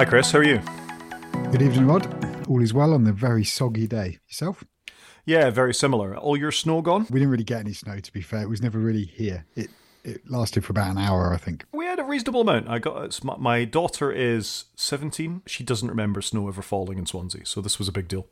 Hi, Chris. How are you? Good evening, Rod. All is well on the very soggy day. Yourself? Yeah, very similar. All your snow gone? We didn't really get any snow, to be fair. It was never really here. It it lasted for about an hour, I think. We had a reasonable amount. I got it's my, my daughter is seventeen. She doesn't remember snow ever falling in Swansea, so this was a big deal.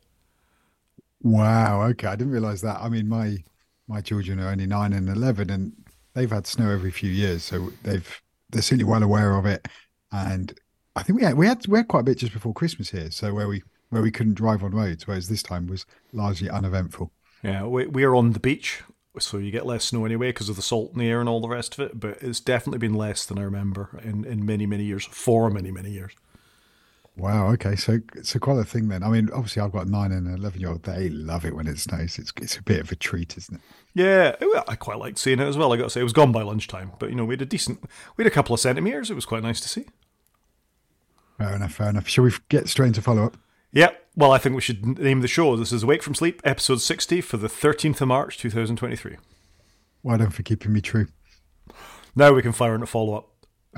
Wow. Okay, I didn't realise that. I mean, my my children are only nine and eleven, and they've had snow every few years, so they've they're certainly well aware of it. And I think we had we had we had quite a bit just before Christmas here, so where we where we couldn't drive on roads, whereas this time was largely uneventful. Yeah, we we are on the beach, so you get less snow anyway because of the salt in the air and all the rest of it. But it's definitely been less than I remember in in many many years, for many many years. Wow. Okay. So so quite a thing then. I mean, obviously, I've got a nine and an eleven year old. They love it when it snows. It's it's a bit of a treat, isn't it? Yeah, I quite liked seeing it as well. I got to say, it was gone by lunchtime, but you know, we had a decent, we had a couple of centimeters. It was quite nice to see. Fair enough. Fair enough. Shall we get straight into follow up? Yeah, well, I think we should name the show. This is Awake from Sleep, episode 60 for the 13th of March, 2023. Why Well done for keeping me true. Now we can fire into follow up.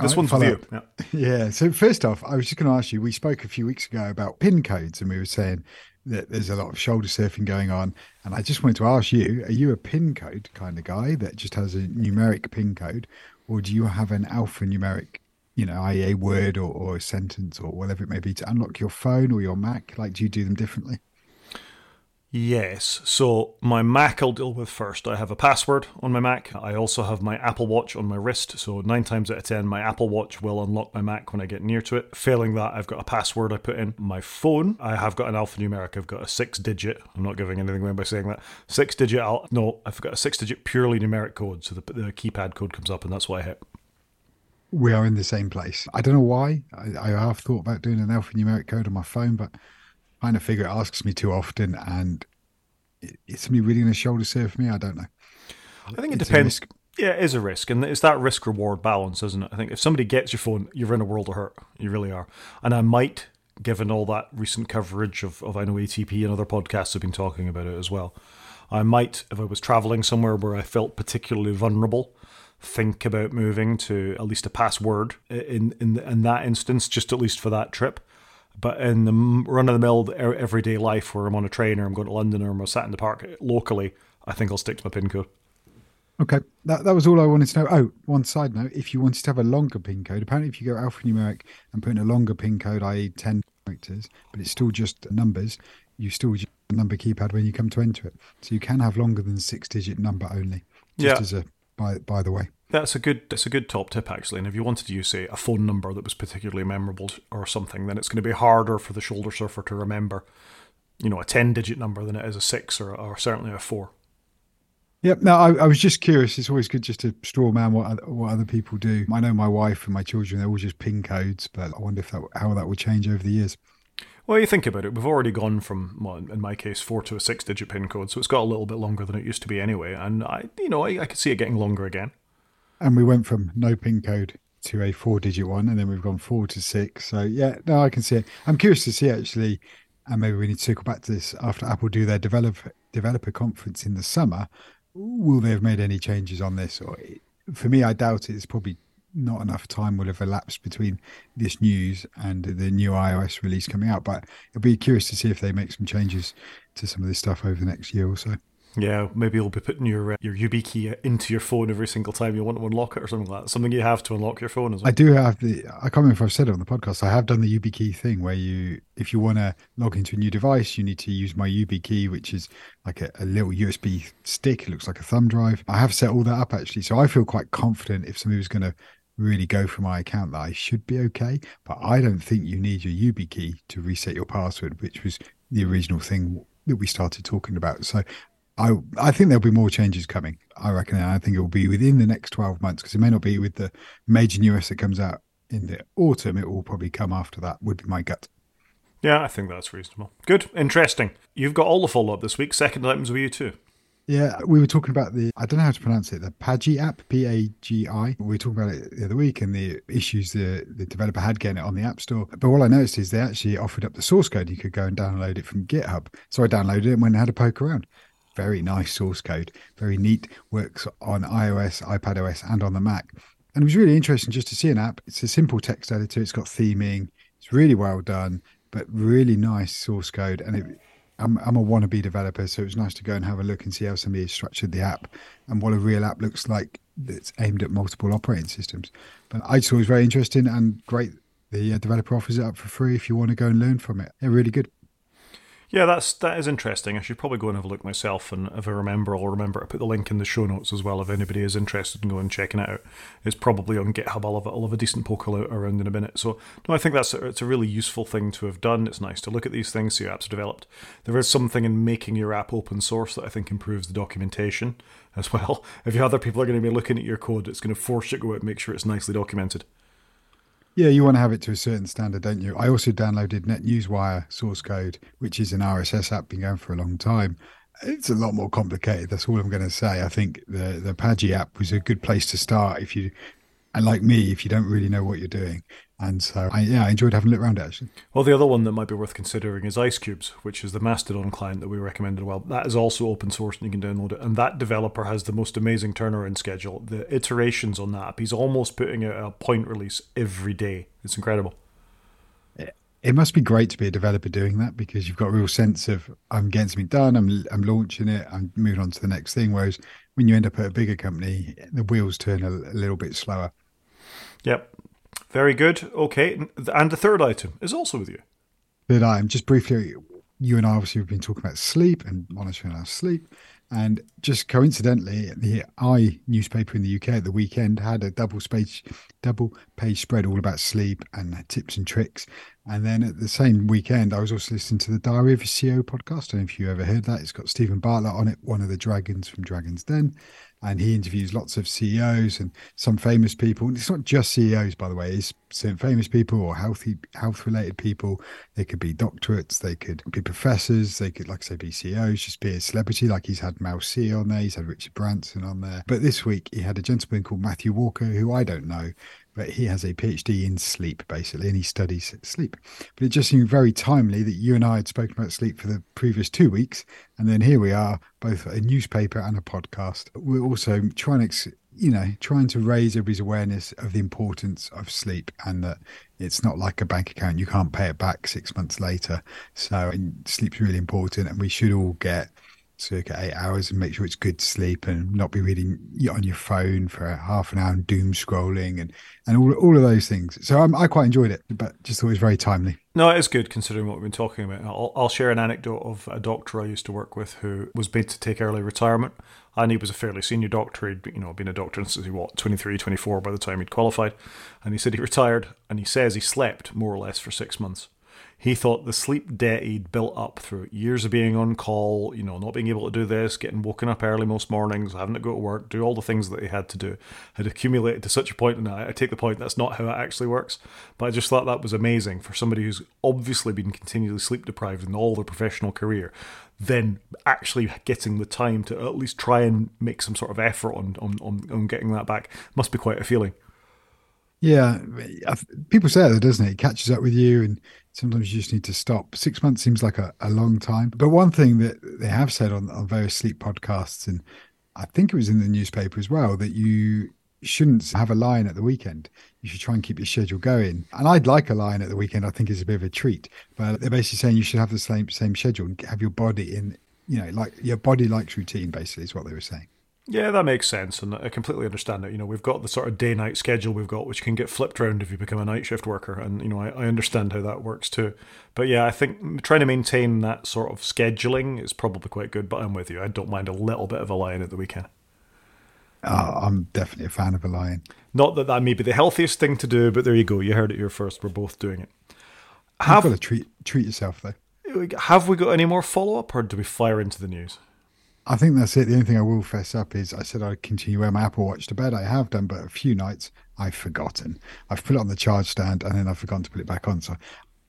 This one's for you. Yeah. Yeah. So first off, I was just going to ask you. We spoke a few weeks ago about pin codes, and we were saying that there's a lot of shoulder surfing going on. And I just wanted to ask you: Are you a pin code kind of guy that just has a numeric pin code, or do you have an alphanumeric, you know, i.e., a word or, or a sentence or whatever it may be to unlock your phone or your Mac? Like, do you do them differently? Yes. So my Mac I'll deal with first. I have a password on my Mac. I also have my Apple Watch on my wrist. So nine times out of ten, my Apple Watch will unlock my Mac when I get near to it. Failing that, I've got a password I put in. My phone, I have got an alphanumeric. I've got a six digit. I'm not giving anything away by saying that. Six digit. Al- no, I've got a six digit purely numeric code. So the, the keypad code comes up, and that's what I hit. We are in the same place. I don't know why. I, I have thought about doing an alphanumeric code on my phone, but I kind of figure it asks me too often, and it, it's me really going to shoulder surf me. I don't know. I think it It's depends. Yeah, it is a risk, and it's that risk reward balance, isn't it? I think if somebody gets your phone, you're in a world of hurt. You really are. And I might, given all that recent coverage of, of I know ATP and other podcasts have been talking about it as well, I might, if I was traveling somewhere where I felt particularly vulnerable, think about moving to at least a password in in in that instance, just at least for that trip. But in the run of the mill everyday life, where I'm on a train or I'm going to London or I'm sat in the park locally, I think I'll stick to my pin code. Okay, that, that was all I wanted to know. Oh, one side note: if you wanted to have a longer pin code, apparently if you go alphanumeric and put in a longer pin code, i.e., ten characters, but it's still just numbers, you still use a number keypad when you come to enter it. So you can have longer than six-digit number only. Just Yeah. as a by by the way. That's a good. That's a good top tip actually. And if you wanted to use say a phone number that was particularly memorable or something, then it's going to be harder for the shoulder surfer to remember, you know, a ten-digit number than it is a six or, or certainly a four. Yep. No, I, I was just curious. It's always good just to straw man what what other people do. I know my wife and my children; they're all just pin codes, but I wonder if that how that will change over the years. Well, you think about it. We've already gone from, well, in my case, four to a six-digit pin code, so it's got a little bit longer than it used to be anyway. And I, you know, I, I could see it getting longer again. And we went from no pin code to a four-digit one, and then we've gone four to six. So yeah, no, I can see it. I'm curious to see actually, and maybe we need to circle back to this after Apple do their develop, developer conference in the summer. Will they have made any changes on this? Or for me, I doubt it. It's probably not enough time will have elapsed between this news and the new iOS release coming out. But it'll be curious to see if they make some changes to some of this stuff over the next year or so. Yeah, maybe you'll be putting your uh, your YubiKey into your phone every single time you want to unlock it or something like that. Something you have to unlock your phone as well. I do have the. I can't remember if I've said it on the podcast. I have done the YubiKey thing where you, if you want to log into a new device, you need to use my YubiKey, which is like a, a little USB stick. It looks like a thumb drive. I have set all that up actually, so I feel quite confident if somebody was going to really go for my account that I should be okay. But I don't think you need your YubiKey to reset your password, which was the original thing that we started talking about. So I I think there'll be more changes coming. I reckon. And I think it will be within the next twelve months because it may not be with the major new that comes out in the autumn. It will probably come after that. Would be my gut. Yeah, I think that's reasonable. Good, interesting. You've got all the follow up this week. Second items with you too. Yeah, we were talking about the I don't know how to pronounce it, the Pagi app, P A G I. We were talking about it the other week and the issues the, the developer had getting it on the App Store. But what I noticed is they actually offered up the source code. You could go and download it from GitHub. So I downloaded it and went and had a poke around. Very nice source code, very neat, works on iOS, iPadOS, and on the Mac. And it was really interesting just to see an app. It's a simple text editor. It's got theming. It's really well done, but really nice source code. And it, I'm, I'm a wannabe developer, so it was nice to go and have a look and see how somebody has structured the app and what a real app looks like that's aimed at multiple operating systems. But I thought it was very interesting and great. The uh, developer offers it up for free if you want to go and learn from it. They're really good. Yeah, that's that is interesting. I should probably go and have a look myself, and if I remember, I'll remember to put the link in the show notes as well. If anybody is interested in going and checking it out, it's probably on GitHub. I'll have, I'll have a decent poke around in a minute. So, no, I think that's a, it's a really useful thing to have done. It's nice to look at these things, see apps are developed. There is something in making your app open source that I think improves the documentation as well. If other people are going to be looking at your code, it's going to force you to go out and make sure it's nicely documented. Yeah, you want to have it to a certain standard, don't you? I also downloaded NetNewsWire source code, which is an RSS app, been going for a long time. It's a lot more complicated. That's all I'm going to say. I think the the Pagi app was a good place to start if you, and like me, if you don't really know what you're doing. And so, I, yeah, I enjoyed having a look around it actually. Well, the other one that might be worth considering is Icecubes, which is the Mastodon client that we recommended. Well, that is also open source and you can download it. And that developer has the most amazing turnaround schedule. The iterations on that app, he's almost putting out a point release every day. It's incredible. It must be great to be a developer doing that because you've got a real sense of I'm getting something done, I'm I'm launching it, I'm moving on to the next thing. Whereas when you end up at a bigger company, the wheels turn a, a little bit slower. Yep, very good. Okay. And the third item is also with you. Third item, just briefly, you and I obviously have been talking about sleep and monitoring our sleep. And just coincidentally, the I newspaper in the UK at the weekend had a double page, double page spread all about sleep and tips and tricks. And then at the same weekend, I was also listening to the Diary of a CEO podcast. I don't know if you ever heard that. It's got Steven Bartlett on it, one of the dragons from Dragon's Den and he interviews lots of CEOs and some famous people. And it's not just CEOs, by the way. It's some famous people or healthy health related people. They could be doctorates, they could be professors, they could, like I say, be CEOs, just be a celebrity. Like he's had Mel C on there, he's had Richard Branson on there. But this week he had a gentleman called Matthew Walker, who I don't know, but he has a PhD in sleep, basically, and he studies sleep. But it just seemed very timely that you and I had spoken about sleep for the previous two weeks, and then here we are, both a newspaper and a podcast. We're also trying to, you know, trying to raise everybody's awareness of the importance of sleep and that it's not like a bank account; you can't pay it back six months later. So sleep's really important, and we should all get circa eight hours and make sure it's good to sleep and not be reading on your phone for half an hour and doom scrolling and and all, all of those things. So um, I quite enjoyed it, but just thought it was very timely. No, it is good considering what we've been talking about. I'll, I'll share an anecdote of a doctor I used to work with who was made to take early retirement. And he was a fairly senior doctor. He'd you know been a doctor since he what 23, 24 by the time he'd qualified. And he said he retired, and he says he slept more or less for six months. He thought the sleep debt he'd built up through years of being on call, you know, not being able to do this, getting woken up early most mornings, having to go to work, do all the things that he had to do, had accumulated to such a point. And I, I take the point that's not how it actually works, but I just thought that was amazing for somebody who's obviously been continually sleep deprived in all their professional career then actually getting the time to at least try and make some sort of effort on on, on, on getting that back must be quite a feeling. Yeah, people say that, doesn't it? It catches up with you, and sometimes you just need to stop. Six months seems like a, a long time. But one thing that they have said on, on various sleep podcasts, and I think it was in the newspaper as well, that you shouldn't have a line at the weekend. You should try and keep your schedule going. And I'd like a line at the weekend. I think it's a bit of a treat. But they're basically saying you should have the same same schedule and have your body in, you know, like your body likes routine. Basically, is what they were saying. Yeah, that makes sense, and I completely understand it. You know, we've got the sort of day-night schedule we've got, which can get flipped around if you become a night shift worker, and you know, I, I understand how that works too. But yeah, I think trying to maintain that sort of scheduling is probably quite good. But I'm with you; I don't mind a little bit of a lion at the weekend. Uh, I'm definitely a fan of a lion. Not that that may be the healthiest thing to do, but there you go. You heard it here first. We're both doing it. Have You've got to treat treat yourself though. Have we got any more follow up, or do we fire into the news? I think that's it. The only thing I will fess up is I said I'd continue wearing my Apple Watch to bed. I have done, but a few nights I've forgotten. I've put it on the charge stand and then I've forgotten to put it back on. So,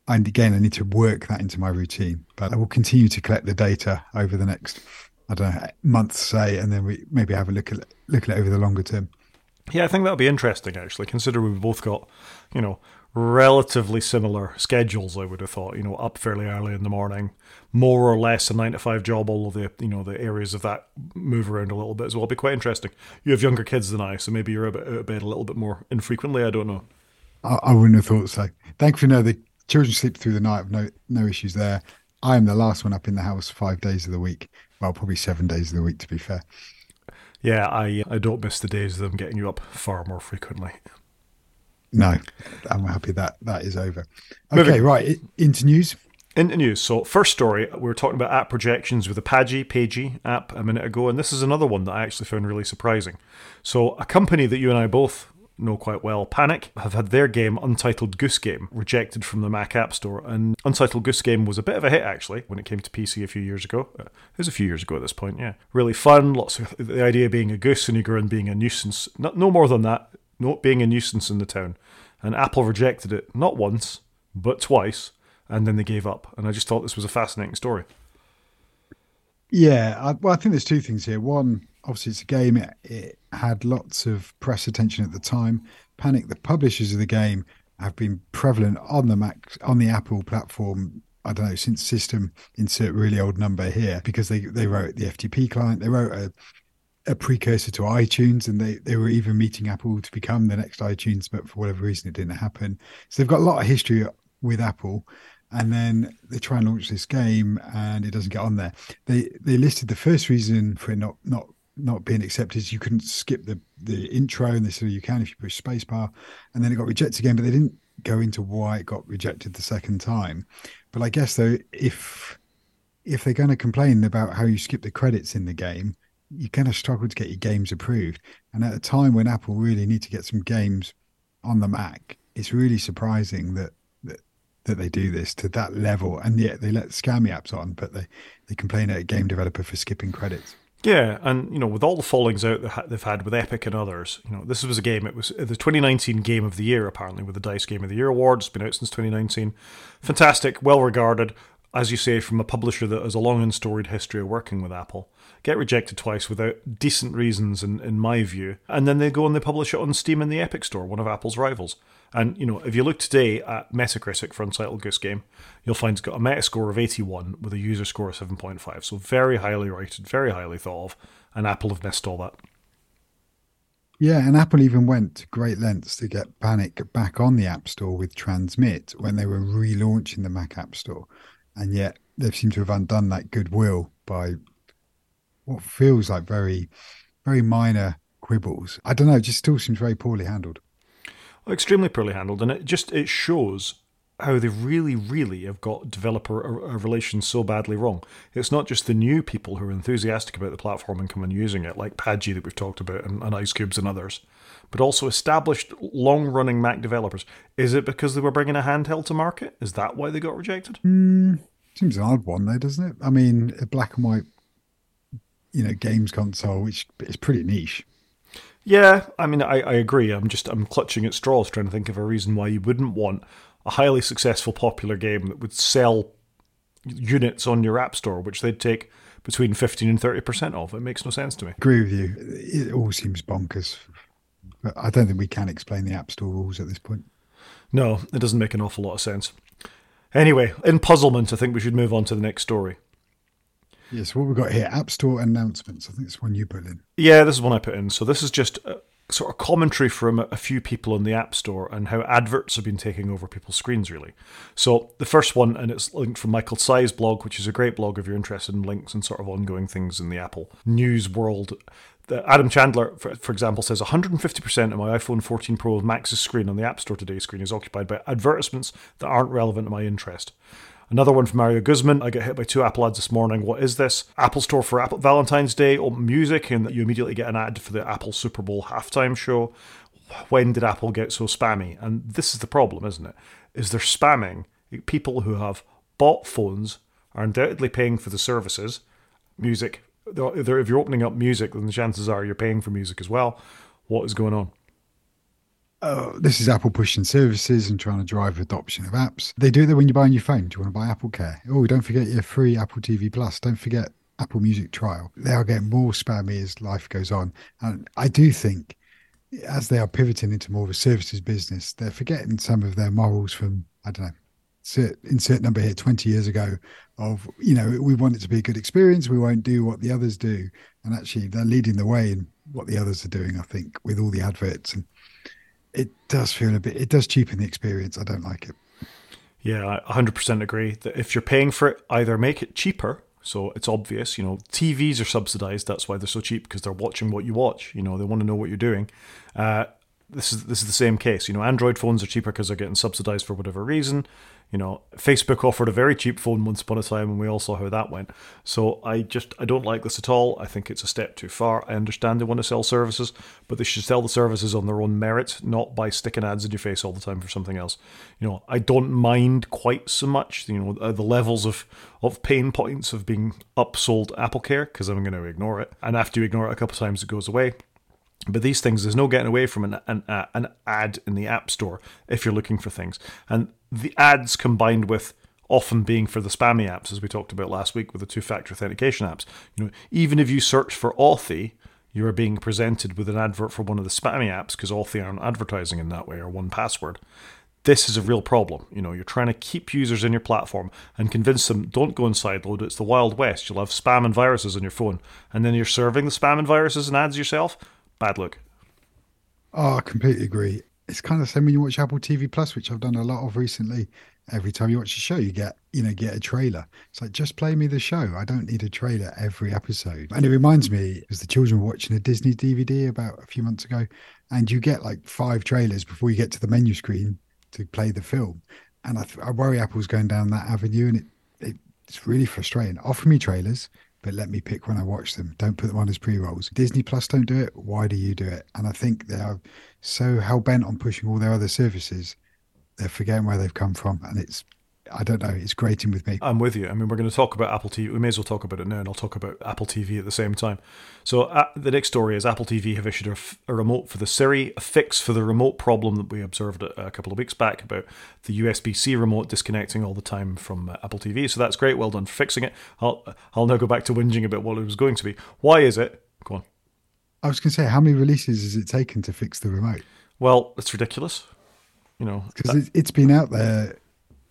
and again, I need to work that into my routine. But I will continue to collect the data over the next, I don't know, month, say, and then we maybe have a look at look at it over the longer term. Yeah, I think that'll be interesting actually. Consider we've both got, you know, relatively similar schedules. I would have thought, you know, up fairly early in the morning, more or less a nine to five job. All of the, you know, the areas of that move around a little bit as well. It'll be quite interesting. You have younger kids than I, so maybe you're a bit out of bed a little bit more infrequently. I don't know. I, I wouldn't have thought so. Thankfully, no. The children sleep through the night. No no issues there. I am the last one up in the house five days of the week. Well, probably seven days of the week to be fair. Yeah, I I don't miss the days of them getting you up far more frequently. No, I'm happy that that is over. Okay, Moving. right into news. Into news. So, first story, we were talking about app projections with the Pagi, Pagi app a minute ago, and this is another one that I actually found really surprising. So, a company that you and I both know quite well, Panic, have had their game Untitled Goose Game rejected from the Mac App Store. And Untitled Goose Game was a bit of a hit actually when it came to PC a few years ago. Uh, it was a few years ago at this point, yeah. Really fun, lots of the idea being a goose and you go and being a nuisance. Not, no more than that, not being a nuisance in the town. And Apple rejected it not once, but twice, and then they gave up. And I just thought this was a fascinating story. Yeah, I, well, I think there's two things here. One, obviously, it's a game. It, it had lots of press attention at the time. Panic, the publishers of the game, have been prevalent on the Mac, on the Apple platform. I don't know since system insert really old number here because they they wrote the FTP client. They wrote a a precursor to iTunes, and they they were even meeting Apple to become the next iTunes, but for whatever reason it didn't happen. So they've got a lot of history with Apple, and then they try and launch this game, and it doesn't get on there. They they listed the first reason for it not not not being accepted is you couldn't skip the the intro, and they said you can if you push spacebar, and then it got rejected again, but they didn't go into why it got rejected the second time. But I guess though, if if they're going to complain about how you skip the credits in the game, you kind of struggle to get your games approved. And at a time when Apple really need to get some games on the Mac, it's really surprising that that, that they do this to that level. And yet they let scammy apps on, but they, they complain at a game developer for skipping credits. Yeah, and you know, with all the fallings out that they've had with Epic and others, you know, this was a game. It was the 2019 Game of the Year, apparently, with the Dice Game of the Year award. It's been out since 2019. Fantastic, well regarded, as you say, from a publisher that has a long and storied history of working with Apple get rejected twice without decent reasons, in, in my view. And then they go and they publish it on Steam in the Epic Store, one of Apple's rivals. And, you know, if you look today at Metacritic for Untitled Goose Game, you'll find it's got a Metascore of 81 with a user score of 7.5. So very highly rated, very highly thought of. And Apple have missed all that. Yeah, and Apple even went to great lengths to get Panic back on the App Store with Transmit when they were relaunching the Mac App Store. And yet they've seemed to have undone that goodwill by what feels like very, very minor quibbles. I don't know. It just still seems very poorly handled. Well, extremely poorly handled, and it just it shows how they really, really have got developer relations so badly wrong. It's not just the new people who are enthusiastic about the platform and come and using it, like Pagi that we've talked about, and, and Icecubes and others, but also established, long-running Mac developers. Is it because they were bringing a handheld to market? Is that why they got rejected? Mm, seems an odd one, though, doesn't it? I mean, a black and white you know games console, which is pretty niche. Yeah, I mean, I, I agree. I'm just I'm clutching at straws, trying to think of a reason why you wouldn't want a highly successful, popular game that would sell units on your app store, which they'd take between fifteen and thirty percent of. It makes no sense to me. Agree with you. It all seems bonkers. But I don't think we can explain the app store rules at this point. No, it doesn't make an awful lot of sense. Anyway, in puzzlement, I think we should move on to the next story. Yes, what we've got here App Store announcements. I think it's one you put in. Yeah, this is one I put in. So this is just a sort of commentary from a few people in the App Store and how adverts have been taking over people's screens, really. So the first one, and it's linked from Michael Tsai's blog, which is a great blog if you're interested in links and sort of ongoing things in the Apple news world. Adam Chandler, for example, says 150% of my iPhone 14 Pro Max's screen on the App Store today screen is occupied by advertisements that aren't relevant to my interest. Another one from Mario Guzman. I get hit by two Apple ads this morning. What is this? Apple Store for Apple Valentine's Day or music, and that you immediately get an ad for the Apple Super Bowl halftime show. When did Apple get so spammy? And this is the problem, isn't it? Is they're spamming people who have bought phones, are undoubtedly paying for the services, music. If you're opening up music, then the chances are you're paying for music as well. What is going on? Oh, this is Apple pushing services and trying to drive adoption of apps. They do that when you buy a new phone. Do you want to buy Apple Care? Oh, don't forget your free Apple TV Plus. Don't forget Apple Music trial. They are getting more spammy as life goes on. And I do think as they are pivoting into more of a services business, they're forgetting some of their morals from, I don't know, insert, insert number here 20 years ago of, you know, we want it to be a good experience. We won't do what the others do. And actually, they're leading the way in what the others are doing, I think, with all the adverts and it does feel a bit. It does cheapen the experience. I don't like it. Yeah, I 100% agree that if you're paying for it, either make it cheaper. So it's obvious, you know, TVs are subsidized. That's why they're so cheap because they're watching what you watch. You know, they want to know what you're doing. Uh, this is this is the same case. You know, Android phones are cheaper because they're getting subsidized for whatever reason. You know, Facebook offered a very cheap phone once upon a time, and we all saw how that went. So I just I don't like this at all. I think it's a step too far. I understand they want to sell services, but they should sell the services on their own merit, not by sticking ads in your face all the time for something else. You know, I don't mind quite so much. You know, uh, the levels of of pain points of being upsold Apple Care because I'm going to ignore it, and after you ignore it a couple of times, it goes away. But these things, there's no getting away from an, an, uh, an ad in the App Store if you're looking for things. And the ads combined with often being for the spammy apps, as we talked about last week with the two-factor authentication apps. You know, even if you search for Authy, you are being presented with an advert for one of the spammy apps because Authy aren't advertising in that way or 1Password. This is a real problem. You know, you're trying to keep users in your platform and convince them don't go and sideload. It's the Wild West. You'll have spam and viruses on your phone, and then you're serving the spam and viruses and ads yourself bad look. Oh, I completely agree. It's kind of the same when you watch Apple TV Plus, which I've done a lot of recently. Every time you watch a show, you get you know get a trailer. It's like just play me the show. I don't need a trailer every episode. And it reminds me because the children were watching a Disney DVD about a few months ago, and you get like five trailers before you get to the menu screen to play the film. And I, I worry Apple's going down that avenue, and it, it it's really frustrating. Offer me trailers, but let me pick when I watch them. Don't put them on as pre rolls. Disney Plus don't do it. Why do you do it? And I think they are so hell bent on pushing all their other services, they're forgetting where they've come from. And it's I don't know. It's grating with me. I'm with you. I mean, we're going to talk about Apple TV. We may as well talk about it now, and I'll talk about Apple TV at the same time. So, uh, the next story is Apple TV have issued a, f- a remote for the Siri, a fix for the remote problem that we observed a, a couple of weeks back about the USB C remote disconnecting all the time from uh, Apple TV. So, that's great. Well done for fixing it. I'll, I'll now go back to whinging about what it was going to be. Why is it? Go on. I was going to say, how many releases has it taken to fix the remote? Well, it's ridiculous. You know, because it's been out there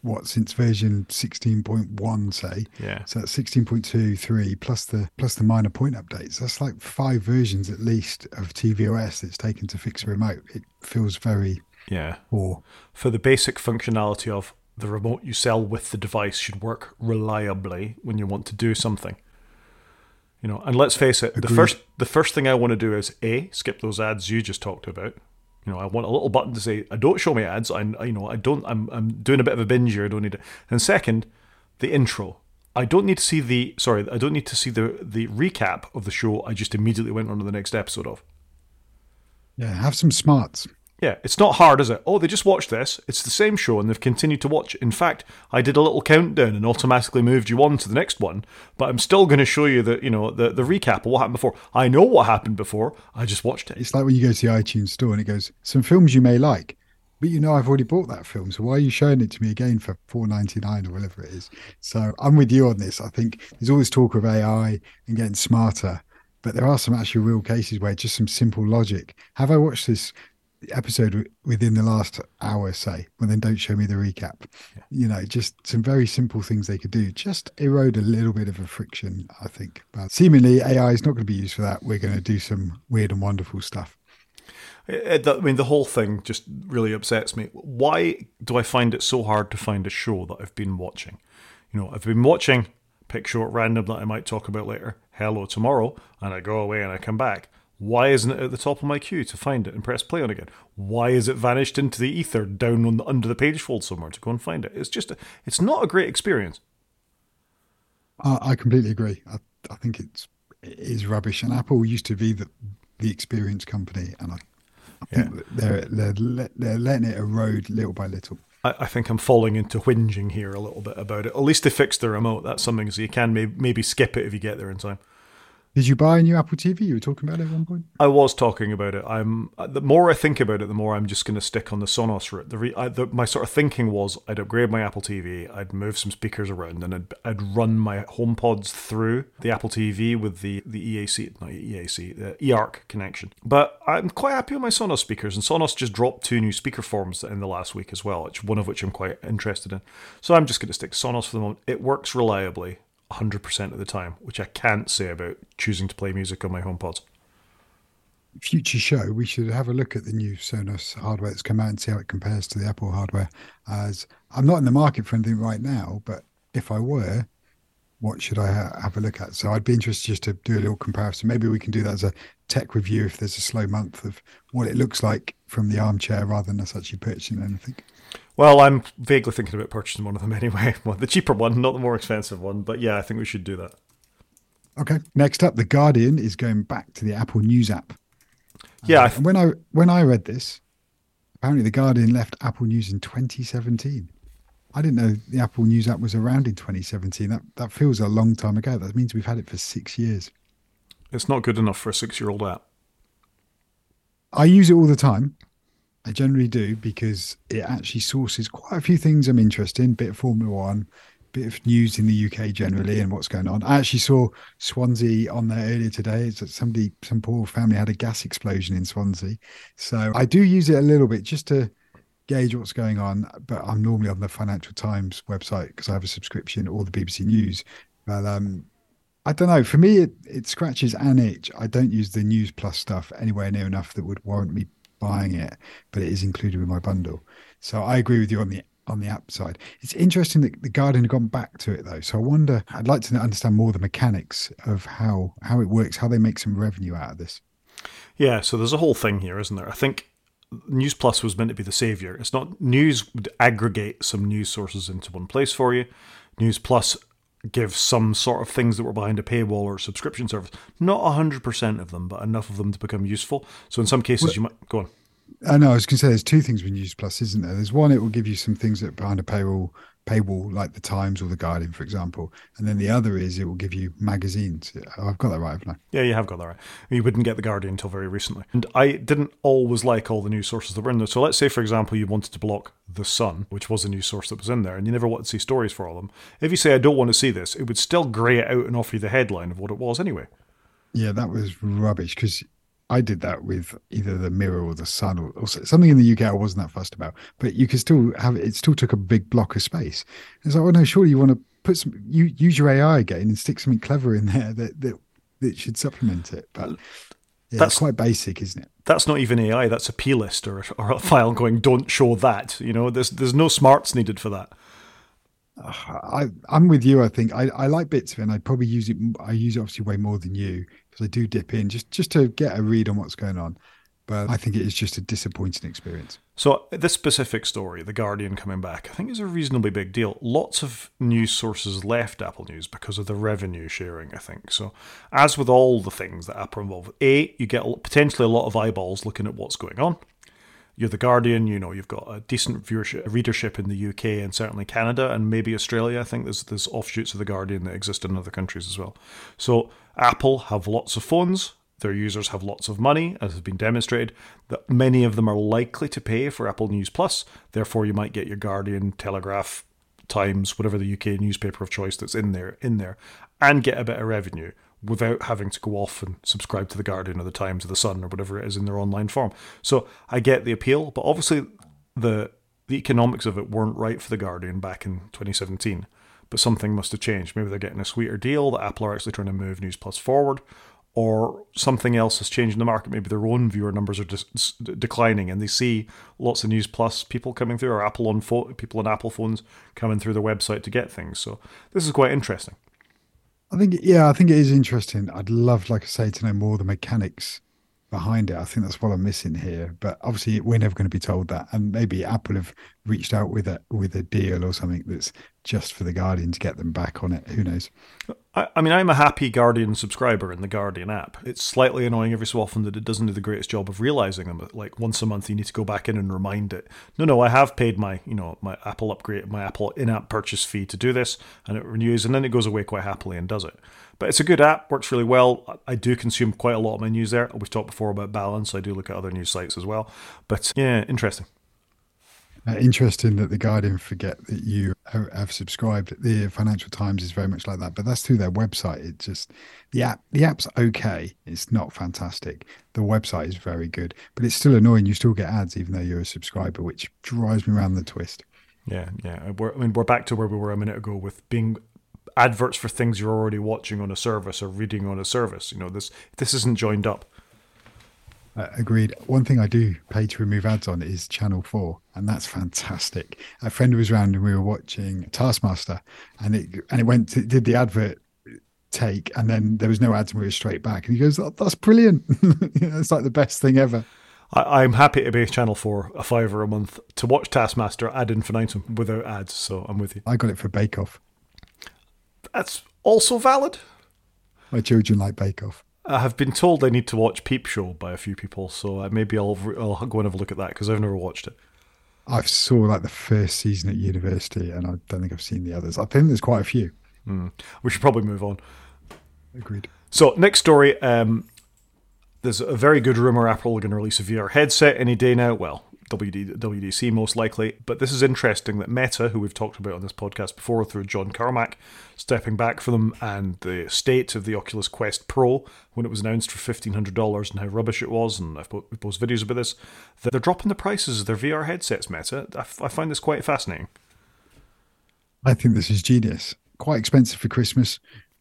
what since version 16.1 say? Yeah. So that's 16.2 3 plus the plus the minor point updates. That's like five versions at least of tvOS that's taken to fix a remote. It feels very yeah. poor. For the basic functionality of the remote you sell with the device should work reliably when you want to do something. You know and let's face it Agreed. the first the first thing i want to do is a skip those ads you just talked about you know, I want a little button to say, "I don't show me ads." I, you know, I don't. I'm, I'm doing a bit of a binge here. I don't need it. And second, the intro. I don't need to see the. Sorry, I don't need to see the the recap of the show. I just immediately went on to the next episode of. Yeah, have some smarts. Yeah, it's not hard, is it? Oh, they just watched this. It's the same show and they've continued to watch. In fact, I did a little countdown and automatically moved you on to the next one, but I'm still going to show you the, you know, the, the recap of what happened before. I know what happened before. I just watched it. It's like when you go to the iTunes store and it goes, some films you may like, but you know I've already bought that film, so why are you showing it to me again for four ninety nine or whatever it is? So I'm with you on this. I think there's all this talk of AI and getting smarter, but there are some actually real cases where just some simple logic. Have I watched this episode within the last hour, say, well, then don't show me the recap. Yeah. You know, just some very simple things they could do, just erode a little bit of a friction, I think. But seemingly AI is not going to be used for that. We're going to do some weird and wonderful stuff. I mean, the whole thing just really upsets me. Why do I find it so hard to find a show that I've been watching? You know, I've been watching, pick show at random that I might talk about later, Hello Tomorrow, and I go away and I come back. Why isn't it at the top of my queue to find it and press play on again? Why is it vanished into the ether down on the, under the page fold somewhere to go and find it? It's just, a, it's not a great experience. Uh, I completely agree. I, I think it's it is rubbish. And Apple used to be the the experience company, and I, I think yeah. they're, they're they're letting it erode little by little. I, I think I'm falling into whinging here a little bit about it. At least they fixed the remote. That's something so you can maybe, maybe skip it if you get there in time. Did you buy a new Apple TV? You were talking about it at one point. I was talking about it. I'm uh, the more I think about it, the more I'm just going to stick on the Sonos route. The, re, I, the, my sort of thinking was I'd upgrade my Apple TV, I'd move some speakers around, and I'd, I'd run my HomePods through the Apple TV with the the EAC, not EAC, the eARC connection. But I'm quite happy with my Sonos speakers, and Sonos just dropped two new speaker forms in the last week as well, which one of which I'm quite interested in. So I'm just going to stick to Sonos for the moment. It works reliably. 100% of the time, which I can't say about choosing to play music on my HomePods. future show, we should have a look at the new Sonos hardware that's come out and see how it compares to the Apple hardware. As I'm not in the market for anything right now, but if I were, what should I ha- have a look at? So I'd be interested just to do a little comparison. Maybe we can do that as a tech review if there's a slow month of what it looks like from the armchair rather than us actually purchasing anything. Well, I'm vaguely thinking about purchasing one of them anyway. Well, the cheaper one, not the more expensive one. But yeah, I think we should do that. Okay. Next up, The Guardian is going back to the Apple News app. Yeah. Uh, when I when I read this, apparently The Guardian left Apple News in 2017. I didn't know the Apple News app was around in 2017. That that feels a long time ago. That means we've had it for six years. It's not good enough for a six-year-old app. I use it all the time. I generally do because it actually sources quite a few things I'm interested in. Bit of Formula One, bit of news in the UK generally and what's going on. I actually saw Swansea on there earlier today. It's that somebody, some poor family had a gas explosion in Swansea. So I do use it a little bit just to gauge what's going on. But I'm normally on the Financial Times website because I have a subscription or the BBC News. But um, I don't know. For me, it, it scratches an itch. I don't use the News Plus stuff anywhere near enough that would warrant me buying it, but it is included with my bundle. So I agree with you on the on the app side. It's interesting that the Guardian have gone back to it though. So I wonder. I'd like to understand more the mechanics of how how it works, how they make some revenue out of this. Yeah. So there's a whole thing here, isn't there? I think News Plus was meant to be the savior. It's not news would aggregate some news sources into one place for you. News Plus gives some sort of things that were behind a paywall or subscription service. Not 100% of them, but enough of them to become useful. So in some cases, well, you might go on. I know. I was going to say there's two things with News Plus, isn't there? There's one, it will give you some things that behind a paywall, paywall like the Times or the Guardian, for example, and then the other is it will give you magazines. I've got that right, haven't I? Yeah, you have got that right. You wouldn't get the Guardian until very recently, and I didn't always like all the news sources that were in there. So let's say, for example, you wanted to block the Sun, which was a news source that was in there, and you never wanted to see stories for all of them. If you say I don't want to see this, it would still grey it out and offer you the headline of what it was anyway. Yeah, that was rubbish because I did that with either the Mirror or the Sun or, or, something in the UK. I wasn't that fussed about, but you could still have it. Still took a big block of space. It's like, oh no, surely you want to put some you use your AI again and stick something clever in there that that, that should supplement it. But yeah, that's quite basic, isn't it? That's not even AI. That's a P list or, or a file going. Don't show that. You know, there's there's no smarts needed for that. Uh, I, I'm with you. I think I, I like bits of it. and I probably use it. I use it obviously way more than you I do dip in just just to get a read on what's going on. But I think it is just a disappointing experience. So this specific story, the Guardian coming back, I think is a reasonably big deal. Lots of news sources left Apple News because of the revenue sharing. I think so. As with all the things that Apple involve, a you get potentially a lot of eyeballs looking at what's going on you're the Guardian. You know, you've got a decent viewership, readership in the UK and certainly Canada and maybe Australia. I think there's there's offshoots of the Guardian that exist in other countries as well. So Apple have lots of phones. Their users have lots of money, as has been demonstrated. That many of them are likely to pay for Apple News Plus. Therefore, you might get your Guardian, Telegraph, Times, whatever the UK newspaper of choice that's in there, in there, and get a bit of revenue without having to go off and subscribe to the Guardian or the Times or the Sun or whatever it is in their online form. So I get the appeal, but obviously the the economics of it weren't right for the Guardian back in 2017. But something must have changed. Maybe they're getting a sweeter deal that Apple are actually trying to move News Plus forward, or something else has changed in the market. Maybe their own viewer numbers are dis- declining, and they see lots of News Plus people coming through, or Apple on phone, people on Apple phones coming through their website to get things. So this is quite interesting. I think, yeah, I think it is interesting. I'd love, like I say, to know more the mechanics behind it. I think that's what I'm missing here. But obviously, we're never going to be told that. And maybe Apple have reached out with a with a deal or something that's just for the Guardian to get them back on it. Who knows? I, I mean, I'm a happy Guardian subscriber in the Guardian app. It's slightly annoying every so often that it doesn't do the greatest job of realizing them. Like once a month, you need to go back in and remind it. No, no, I have paid my you know my Apple upgrade, my Apple in-app purchase fee to do this, and it renews, and then it goes away quite happily and does it. But it's a good app, works really well. I do consume quite a lot of my news there. We've talked before about balance. I do look at other news sites as well. But yeah, interesting. Uh, interesting that the Guardian forget that you have subscribed. The Financial Times is very much like that, but that's through their website. It just the app, the app's okay. It's not fantastic. The website is very good, but it's still annoying. You still get ads even though you're a subscriber, which drives me around the twist. Yeah, yeah. We're, I mean, we're back to where we were a minute ago with being adverts for things you're already watching on a service or reading on a service. You know, this this isn't joined up. Uh, agreed. One thing I do pay to remove ads on is Channel 4, and that's fantastic. A friend was around and we were watching Taskmaster, and it and it went to, did the advert take, and then there was no ads, and we were straight back. And he goes, oh, "That's brilliant! it's like the best thing ever." I, am happy to pay Channel 4 a fiver a month to watch Taskmaster ad infinitum without ads, so I'm with you. I got it for Bake Off. That's also valid. My children like Bake Off. I have been told I need to watch Peep Show by a few people, so maybe I'll I'll go and have a look at that because I've never watched it. I saw like the first season at university, and I don't think I've seen the others. I think there's quite a few. Mm. We should probably move on. Agreed. So next story. Um, there's a very good rumor Apple are going to release a VR headset any day now. Well, WD, WWDC most likely. But this is interesting that Meta, who we've talked about on this podcast before through John Carmack, stepping back from them, and the state of the Oculus Quest Pro when it was announced for $1,500 and how rubbish it was, and I've posted videos about this, that they're dropping the prices of their VR headsets, Meta. I, I find this quite fascinating. I think this is genius. Quite expensive for Christmas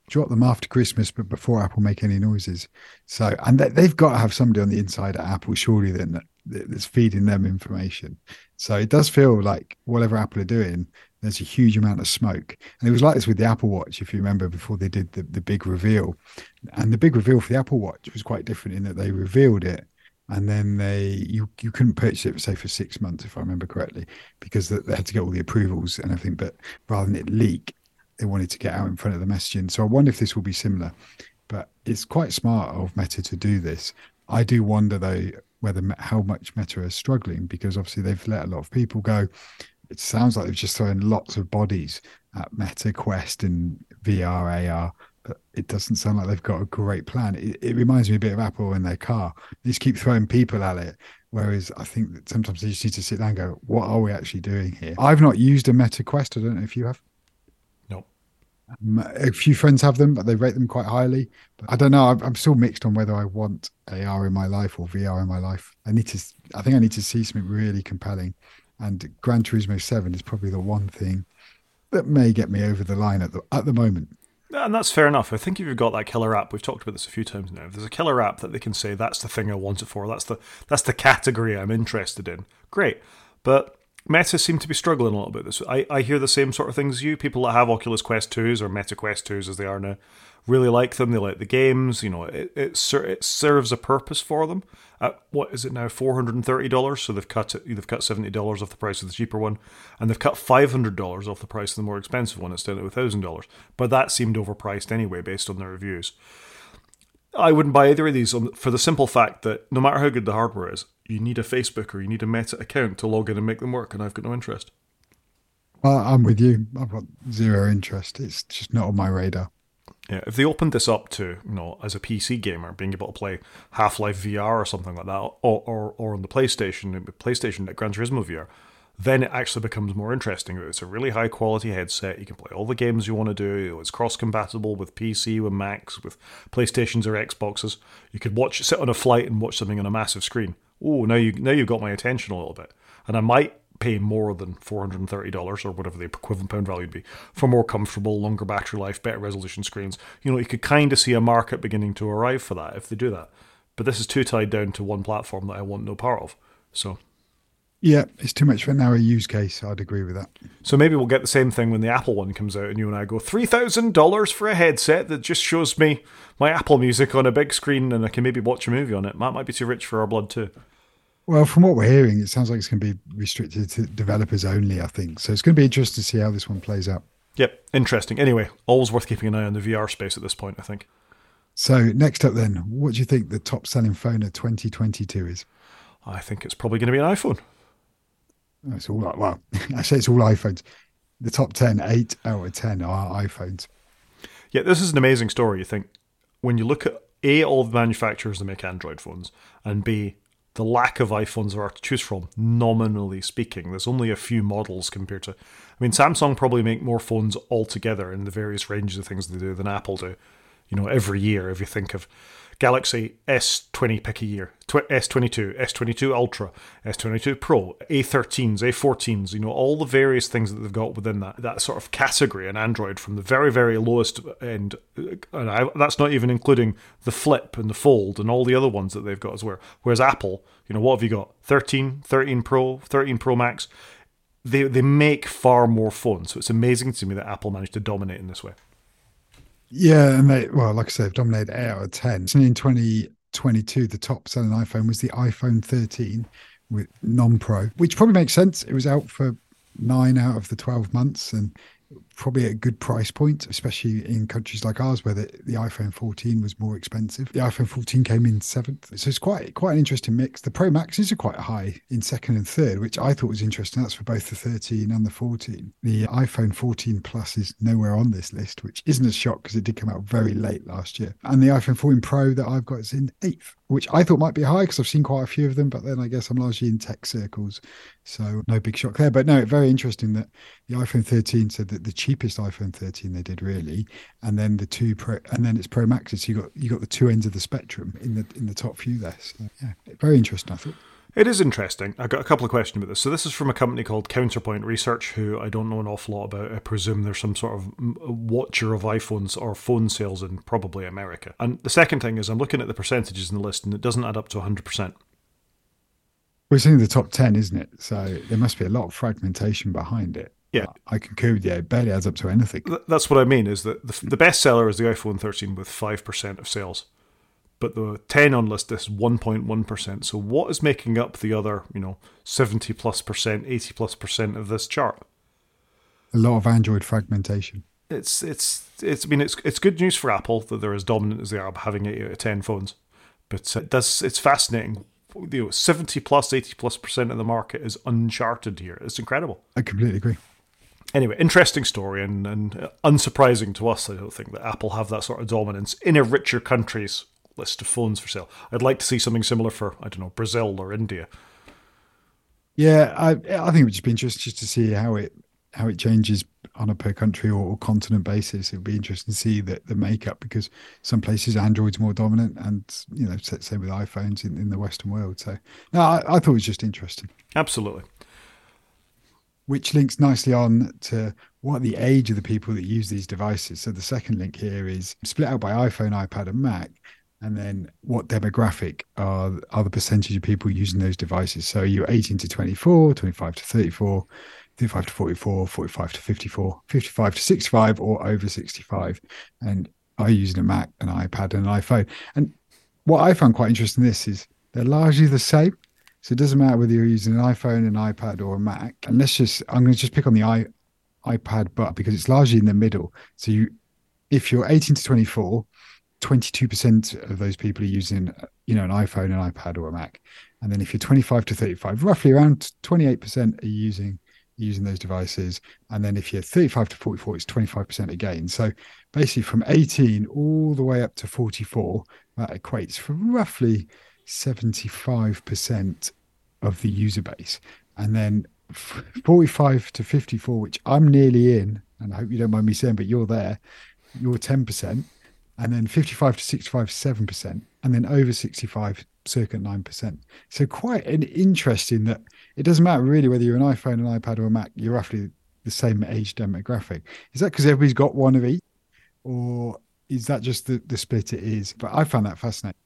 drop them after Christmas, but before Apple make any noises. So, and they, have got to have somebody on the inside at Apple, surely, then that's feeding them information. So it does feel like whatever Apple are doing, there's a huge amount of smoke. And it was like this with the Apple Watch, if you remember, before they did the, the big reveal. And the big reveal for the Apple Watch was quite different in that they revealed it and then they you you couldn't purchase it say for six months if I remember correctly because they had to get all the approvals and everything. But rather than it leak, they wanted to get out in front of the messaging. So I wonder if this will be similar. But it's quite smart of Meta to do this. I do wonder though whether how much Meta is struggling because obviously they've let a lot of people go. It sounds like they've just thrown lots of bodies at Meta Quest and VR AR, but it doesn't sound like they've got a great plan. It, it reminds me a bit of Apple in their car. They just keep throwing people at it. Whereas I think that sometimes they just need to sit down and go, what are we actually doing here? I've not used a Meta Quest. I don't know if you have. Um, a few friends have them, but they rate them quite highly. But I don't know. I'm, I'm still mixed on whether I want AR in my life or VR in my life. I need to. I think I need to see something really compelling. And Gran Turismo Seven is probably the one thing that may get me over the line at the at the moment. And that's fair enough. I think if you've got that killer app, we've talked about this a few times now. If there's a killer app that they can say that's the thing I want it for, that's the that's the category I'm interested in. Great, but Meta seem to be struggling a little bit. This I, I hear the same sort of things as you. People that have Oculus Quest 2s or Meta Quest 2s as they are now really like them. They like the games. You know, it it, ser- it serves a purpose for them. At, what is it now? Four hundred and thirty dollars. So they've cut it, they've cut seventy dollars off the price of the cheaper one, and they've cut five hundred dollars off the price of the more expensive one It's instead of thousand dollars. But that seemed overpriced anyway, based on their reviews. I wouldn't buy either of these for the simple fact that no matter how good the hardware is, you need a Facebook or you need a Meta account to log in and make them work, and I've got no interest. Well, I'm with you. I've got zero interest. It's just not on my radar. Yeah, if they opened this up to, you know, as a PC gamer, being able to play Half Life VR or something like that, or, or, or on the PlayStation, PlayStation at Gran Turismo VR, then it actually becomes more interesting. It's a really high quality headset. You can play all the games you want to do. It's cross compatible with PC, with Macs, with PlayStations or Xboxes. You could watch, sit on a flight and watch something on a massive screen. Oh, now you now you've got my attention a little bit, and I might pay more than four hundred and thirty dollars or whatever the equivalent pound value would be for more comfortable, longer battery life, better resolution screens. You know, you could kind of see a market beginning to arrive for that if they do that. But this is too tied down to one platform that I want no part of. So yeah, it's too much for a narrow use case. I'd agree with that. So maybe we'll get the same thing when the Apple one comes out, and you and I go three thousand dollars for a headset that just shows me my Apple Music on a big screen, and I can maybe watch a movie on it. That might be too rich for our blood too. Well, from what we're hearing, it sounds like it's going to be restricted to developers only. I think so. It's going to be interesting to see how this one plays out. Yep, interesting. Anyway, always worth keeping an eye on the VR space at this point. I think. So next up, then, what do you think the top selling phone of 2022 is? I think it's probably going to be an iPhone. It's all well, I say it's all iPhones. The top 10, eight out of 10 are iPhones. Yeah, this is an amazing story. You think when you look at A, all the manufacturers that make Android phones, and B, the lack of iPhones there are to choose from, nominally speaking. There's only a few models compared to. I mean, Samsung probably make more phones altogether in the various ranges of things they do than Apple do. you know, every year. If you think of Galaxy S20 pick a year, S22, S22 Ultra, S22 Pro, A13s, A14s, you know, all the various things that they've got within that, that sort of category in Android from the very, very lowest end. And I, that's not even including the Flip and the Fold and all the other ones that they've got as well. Whereas Apple, you know, what have you got? 13, 13 Pro, 13 Pro Max. They, they make far more phones. So it's amazing to me that Apple managed to dominate in this way. Yeah, and they well, like I said, dominated eight out of ten. So in 2022, the top selling iPhone was the iPhone 13 with non-pro, which probably makes sense. It was out for nine out of the 12 months, and probably a good price point, especially in countries like ours where the, the iPhone 14 was more expensive. The iPhone 14 came in seventh, so it's quite quite an interesting mix. The Pro Maxes are quite high in second and third, which I thought was interesting. That's for both the 13 and the 14. The iPhone 14 Plus is nowhere on this list, which isn't a shock because it did come out very late last year. And the iPhone 14 Pro that I've got is in eighth which I thought might be high because I've seen quite a few of them, but then I guess I'm largely in tech circles. So no big shock there. But no, very interesting that the iPhone 13 said that the cheapest iPhone 13 they did really, and then the two pro and then it's Pro Maxes. So you got you got the two ends of the spectrum in the in the top few there. So yeah, very interesting, I thought. It is interesting. I got a couple of questions about this. So this is from a company called Counterpoint Research, who I don't know an awful lot about. I presume there's some sort of watcher of iPhones or phone sales in probably America. And the second thing is I'm looking at the percentages in the list, and it doesn't add up to 100%. We're seeing the top 10, isn't it? So there must be a lot of fragmentation behind it. Yeah, uh, I concur with you. It barely adds up to anything. That's what I mean. Is that the, the best seller is the iPhone 13 with five percent of sales but the 10 on list is 1.1%. So what is making up the other, you know, 70 plus percent, 80 plus percent of this chart? A lot of Android fragmentation. It's it's it's I mean it's it's good news for Apple that they're as dominant as they are having 8 out of 10 phones. But uh, it does it's fascinating. You know, 70 plus 80 plus percent of the market is uncharted here. It's incredible. I completely agree anyway, interesting story and, and unsurprising to us, I don't think, that Apple have that sort of dominance in a richer countries list of phones for sale. I'd like to see something similar for I don't know Brazil or India. Yeah, I I think it would just be interesting just to see how it how it changes on a per country or, continent basis. It would be interesting to see the, the makeup because some places Android's more dominant, and you know, same with iPhones in, in the Western world. So, no, I, I thought it was just interesting. Absolutely. Which links nicely on to what the age of the people that use these devices. So the second link here is split out by iPhone, iPad, and Mac and then what demographic are are the percentage of people using those devices? So you're 18 to 24 25 to 34 35 to 44 45 to 54 55 to 65 or over 65 and are using a mac an ipad and an iphone. And what i found quite interesting in this is they're largely the same so it doesn't matter whether you're using an iphone an ipad or a mac and let's just i'm going to just pick on the i ipad but because it's largely in the middle so you if you're 18 to 24 22% of those people are using, you know, an iPhone, an iPad, or a Mac. And then if you're 25 to 35, roughly around 28% are using using those devices. And then if you're 35 to 44, it's 25% again. So basically from 18 all the way up to 44, that equates for roughly 75% of the user base. And then 45 to 54, which I'm nearly in, and I hope you don't mind me saying, but you're there, you're 10% and then 55 to 65 7% and then over 65 circa 9% so quite an interesting that it doesn't matter really whether you're an iphone an ipad or a mac you're roughly the same age demographic. Is that because everybody's got one of each or is that just the, the split it is? But i found that fascinating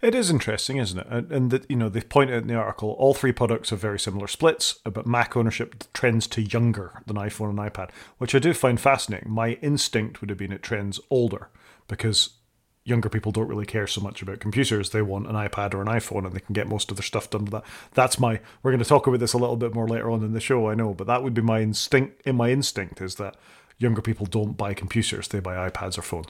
it is interesting, isn't it? And, that you know they point out in the article all three products have very similar splits, but Mac ownership trends to younger than iPhone and iPad, which I do find fascinating. My instinct would have been it trends older, because younger people don't really care so much about computers. They want an iPad or an iPhone and they can get most of their stuff done with that. That's my we're going to talk about this a little bit more later on in the show, I know, but that would be my instinct in my instinct is that younger people don't buy computers, they buy iPads or phones.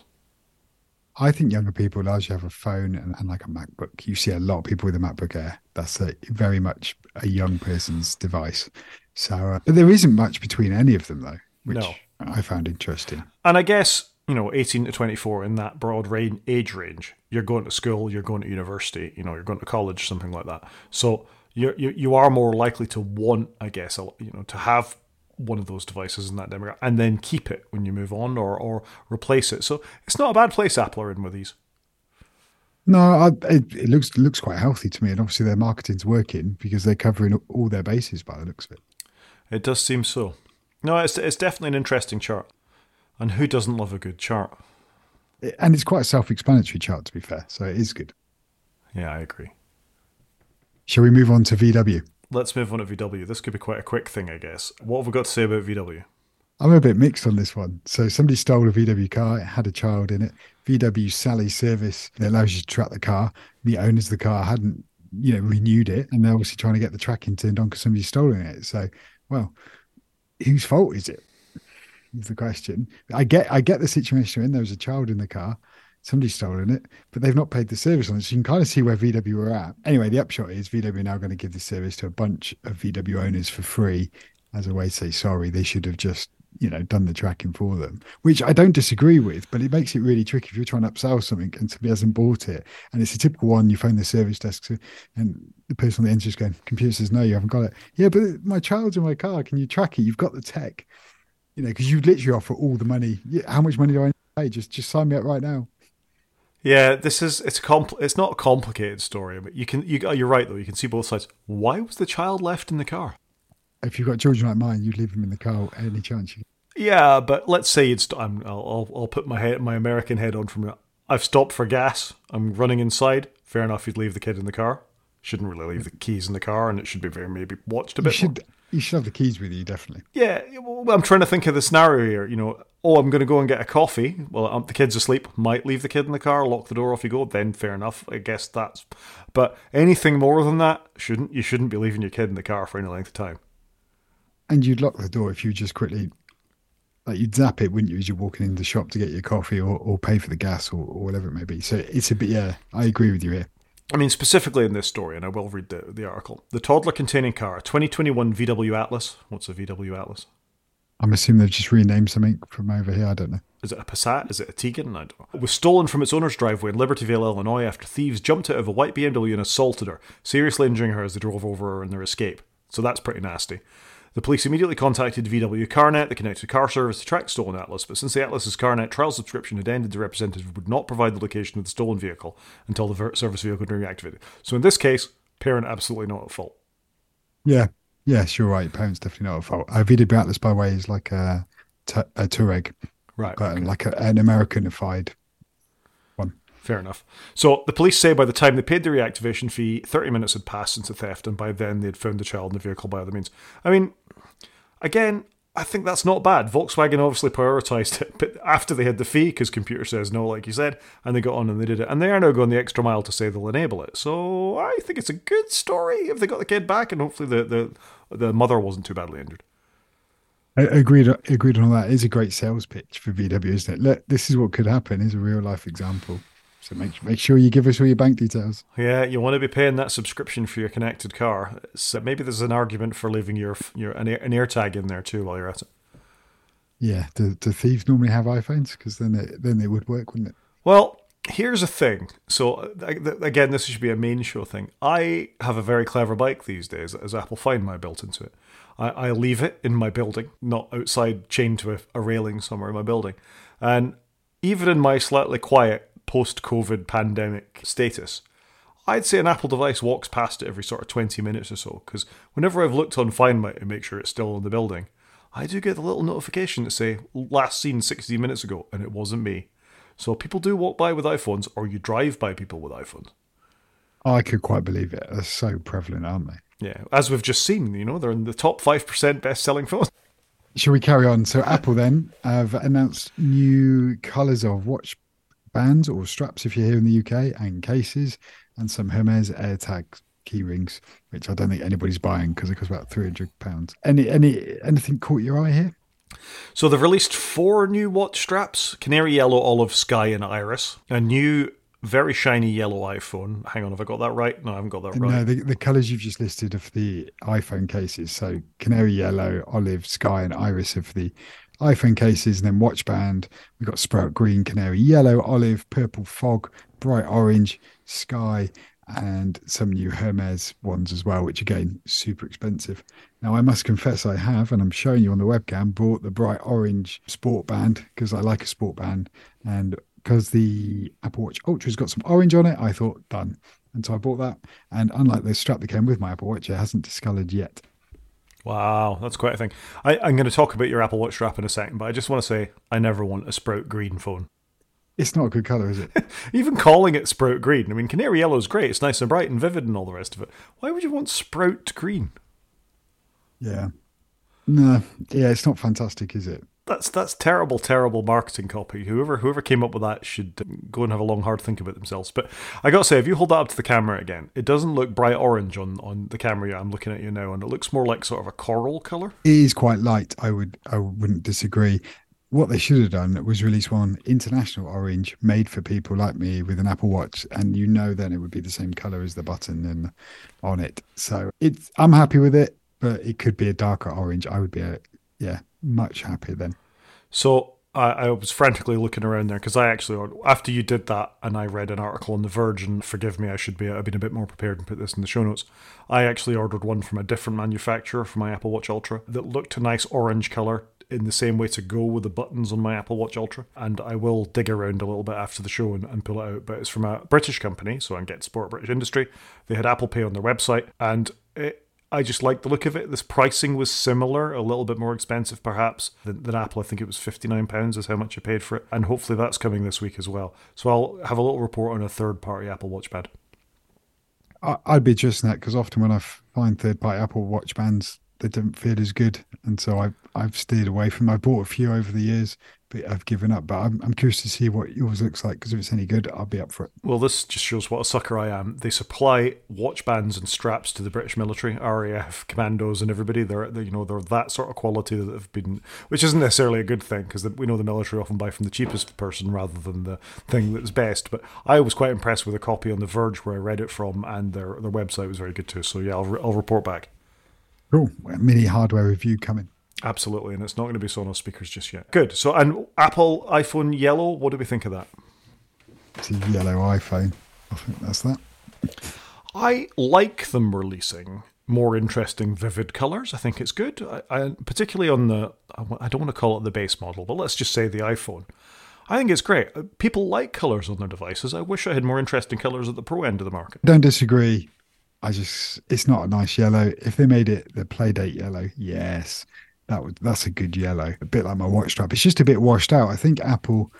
I think younger people largely have a phone and, and, like a MacBook. You see a lot of people with a MacBook Air. That's a, very much a young person's device. So, uh, but there isn't much between any of them though, which no. I found interesting. And I guess you know, 18 to 24 in that broad range, age range, you're going to school, you're going to university, you know, you're going to college, something like that. So you you you are more likely to want, I guess, you know, to have one of those devices in that demographic and then keep it when you move on or, or replace it. So it's not a bad place Apple are in with these. No, I, it, it looks it looks quite healthy to me, and obviously their marketing's working because they're covering all their bases by the looks of it. It does seem so. No, it's it's definitely an interesting chart, and who doesn't love a good chart? And it's quite a self-explanatory chart, to be fair, so it is good. Yeah, I agree. Shall we move on to VW? Let's move on to VW. This could be quite a quick thing, I guess. What have we got to say about VW? I'm a bit mixed on this one. So somebody stole a VW car. It had a child in it. VW Sally service that allows you to track the car. The owners of the car hadn't, you know, renewed it, and they're obviously trying to get the tracking turned on because somebody's stolen it. So, well, whose fault is it? Is the question. I get, I get the situation in. There was a child in the car. Somebody's stolen it, but they've not paid the service on it. So you can kind of see where VW are at. Anyway, the upshot is VW are now going to give this service to a bunch of VW owners for free as a way to say sorry. They should have just you know done the tracking for them which i don't disagree with but it makes it really tricky if you're trying to upsell something and somebody hasn't bought it and it's a typical one you phone the service desk and the person on the end is going computer says no you haven't got it yeah but my child's in my car can you track it you've got the tech you know because you literally offer all the money how much money do i pay just just sign me up right now yeah, this is it's a compl- it's not a complicated story, but you can you oh, you're right though. You can see both sides. Why was the child left in the car? if you've got children like mine, you'd leave them in the car any chance you. Yeah, but let's say it's. I'm, I'll, I'll put my head, my American head on from. I've stopped for gas. I'm running inside. Fair enough. You'd leave the kid in the car. Shouldn't really leave the keys in the car, and it should be very maybe watched a bit. You should. More. You should have the keys with you, definitely. Yeah, well, I'm trying to think of the scenario here. You know, oh, I'm going to go and get a coffee. Well, um, the kid's asleep. Might leave the kid in the car, lock the door off you go. Then fair enough. I guess that's. But anything more than that, shouldn't you shouldn't be leaving your kid in the car for any length of time. And you'd lock the door if you just quickly, like you'd zap it, wouldn't you, as you're walking into the shop to get your coffee or, or pay for the gas or, or whatever it may be. So it's a bit, yeah, I agree with you here. I mean, specifically in this story, and I will read the, the article. The toddler containing car, 2021 VW Atlas. What's a VW Atlas? I'm assuming they've just renamed something from over here. I don't know. Is it a Passat? Is it a Tiguan? I don't know. It was stolen from its owner's driveway in Libertyville, Illinois, after thieves jumped out of a white BMW and assaulted her, seriously injuring her as they drove over her in their escape. So that's pretty nasty. The police immediately contacted VW CarNet, the connected car service, to track stolen Atlas, but since the Atlas's CarNet trial subscription had ended, the representative would not provide the location of the stolen vehicle until the service vehicle had been reactivated. So in this case, parent absolutely not at fault. Yeah, yes, you're right. Parents definitely not at fault. Uh, Atlas, by the way, is like a, a Touareg, right? Okay. Like a, an Americanified one. Fair enough. So the police say by the time they paid the reactivation fee, 30 minutes had passed since the theft, and by then they'd found the child in the vehicle by other means. I mean, again, I think that's not bad. Volkswagen obviously prioritized it, but after they had the fee, because computer says no, like you said, and they got on and they did it, and they are now going the extra mile to say they'll enable it. So I think it's a good story if they got the kid back, and hopefully the the, the mother wasn't too badly injured. I agreed. Agreed on that. It's a great sales pitch for VW, isn't it? Look, this is what could happen. Is a real life example. So make make sure you give us all your bank details. Yeah, you want to be paying that subscription for your connected car. So maybe there's an argument for leaving your your an, an AirTag in there too while you're at it. Yeah, do, do thieves normally have iPhones? Because then it, then it would work, wouldn't it? Well, here's a thing. So again, this should be a main show thing. I have a very clever bike these days, as Apple Find My built into it. I, I leave it in my building, not outside, chained to a, a railing somewhere in my building, and even in my slightly quiet post COVID pandemic status, I'd say an Apple device walks past it every sort of 20 minutes or so. Because whenever I've looked on Find My to make sure it's still in the building, I do get a little notification to say last seen 60 minutes ago, and it wasn't me. So people do walk by with iPhones, or you drive by people with iPhones. I could quite believe it. They're so prevalent, aren't they? Yeah, as we've just seen, you know, they're in the top 5% best selling phones. Shall we carry on? So, Apple then have announced new colors of watch bands or straps if you're here in the UK, and cases, and some Hermes AirTag key rings, which I don't think anybody's buying because it costs about three hundred pounds. Any any anything caught your eye here? So they've released four new watch straps: canary yellow, olive, sky, and iris. A new very shiny yellow iPhone. Hang on, have I got that right? No, I haven't got that right. No, the, the colours you've just listed of the iPhone cases. So canary yellow, olive, sky, and iris of the iPhone cases, and then watch band. We've got sprout green, canary yellow, olive, purple fog, bright orange, sky, and some new Hermes ones as well, which again super expensive. Now I must confess I have, and I'm showing you on the webcam, bought the bright orange sport band because I like a sport band, and because the Apple Watch Ultra's got some orange on it, I thought done, and so I bought that. And unlike the strap that came with my Apple Watch, it hasn't discoloured yet. Wow, that's quite a thing. I, I'm going to talk about your Apple Watch strap in a second, but I just want to say I never want a sprout green phone. It's not a good color, is it? Even calling it sprout green. I mean, canary yellow is great. It's nice and bright and vivid and all the rest of it. Why would you want sprout green? Yeah. No. Yeah, it's not fantastic, is it? That's that's terrible, terrible marketing copy. Whoever whoever came up with that should go and have a long, hard think about themselves. But I got to say, if you hold that up to the camera again, it doesn't look bright orange on, on the camera. I'm looking at you now, and it looks more like sort of a coral color. It is quite light. I would I wouldn't disagree what they should have done was release one international orange made for people like me with an Apple Watch, and you know then it would be the same color as the button and on it. So it's I'm happy with it, but it could be a darker orange. I would be a yeah much happier then. So I, I was frantically looking around there because I actually after you did that and I read an article on The Verge and forgive me I should be I've been a bit more prepared and put this in the show notes. I actually ordered one from a different manufacturer for my Apple Watch Ultra that looked a nice orange color in the same way to go with the buttons on my Apple Watch Ultra. And I will dig around a little bit after the show and, and pull it out. But it's from a British company, so I can get support British industry. They had Apple Pay on their website, and it, I just like the look of it. This pricing was similar, a little bit more expensive perhaps than, than, Apple. I think it was £59 is how much I paid for it. And hopefully that's coming this week as well. So I'll have a little report on a third party Apple Watch band. I'd be just that because often when I find third party Apple Watch bands, they don't feel as good. And so I I've steered away from. I bought a few over the years, I've given up. But I'm, I'm curious to see what yours looks like because if it's any good, I'll be up for it. Well, this just shows what a sucker I am. They supply watch bands and straps to the British military, RAF commandos, and everybody. They're, they're you know they're that sort of quality that have been, which isn't necessarily a good thing because we know the military often buy from the cheapest person rather than the thing that's best. But I was quite impressed with a copy on the Verge where I read it from, and their their website was very good too. So yeah, I'll, I'll report back. Cool. Mini hardware review coming. Absolutely, and it's not going to be Sonos speakers just yet. Good. So, and Apple iPhone yellow, what do we think of that? It's a yellow iPhone. I think that's that. I like them releasing more interesting, vivid colors. I think it's good. I, I, particularly on the, I don't want to call it the base model, but let's just say the iPhone. I think it's great. Uh, people like colors on their devices. I wish I had more interesting colors at the pro end of the market. Don't disagree. I just, it's not a nice yellow. If they made it the Playdate yellow, yes, that would that's a good yellow. A bit like my watch strap. It's just a bit washed out. I think Apple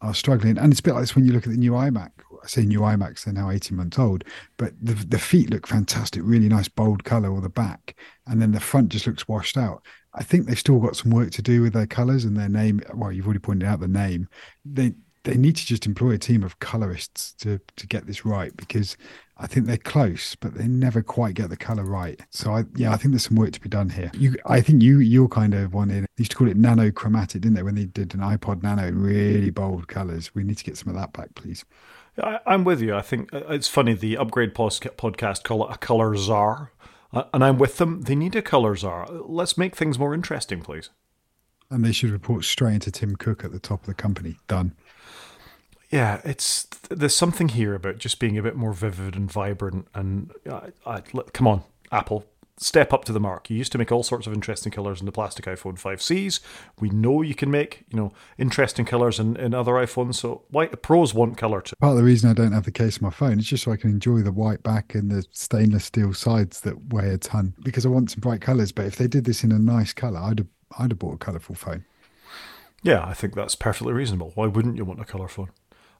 are struggling, and it's a bit like this when you look at the new iMac. I say new iMacs; they're now eighteen months old, but the the feet look fantastic, really nice bold color, or the back, and then the front just looks washed out. I think they've still got some work to do with their colors and their name. Well, you've already pointed out the name. They they need to just employ a team of colorists to to get this right because I think they're close, but they never quite get the color right. So I, yeah, I think there's some work to be done here. You, I think you, you're kind of wanting. They used to call it nano chromatic, didn't they? When they did an iPod Nano in really bold colors. We need to get some of that back, please. I, am with you. I think uh, it's funny. The Upgrade podcast call it a color czar, uh, and I'm with them. They need a color czar. Let's make things more interesting, please. And they should report straight into Tim Cook at the top of the company. Done yeah, it's there's something here about just being a bit more vivid and vibrant. And uh, uh, I, I, come on, Apple, step up to the mark. You used to make all sorts of interesting colors in the plastic iPhone 5Cs. We know you can make you know interesting colors in, in other iPhones. So why the pros want color too. Part of the reason I don't have the case on my phone is just so I can enjoy the white back and the stainless steel sides that weigh a ton because I want some bright colors. But if they did this in a nice color, I'd have I'd have bought a colorful phone. Yeah, I think that's perfectly reasonable. Why wouldn't you want a color phone?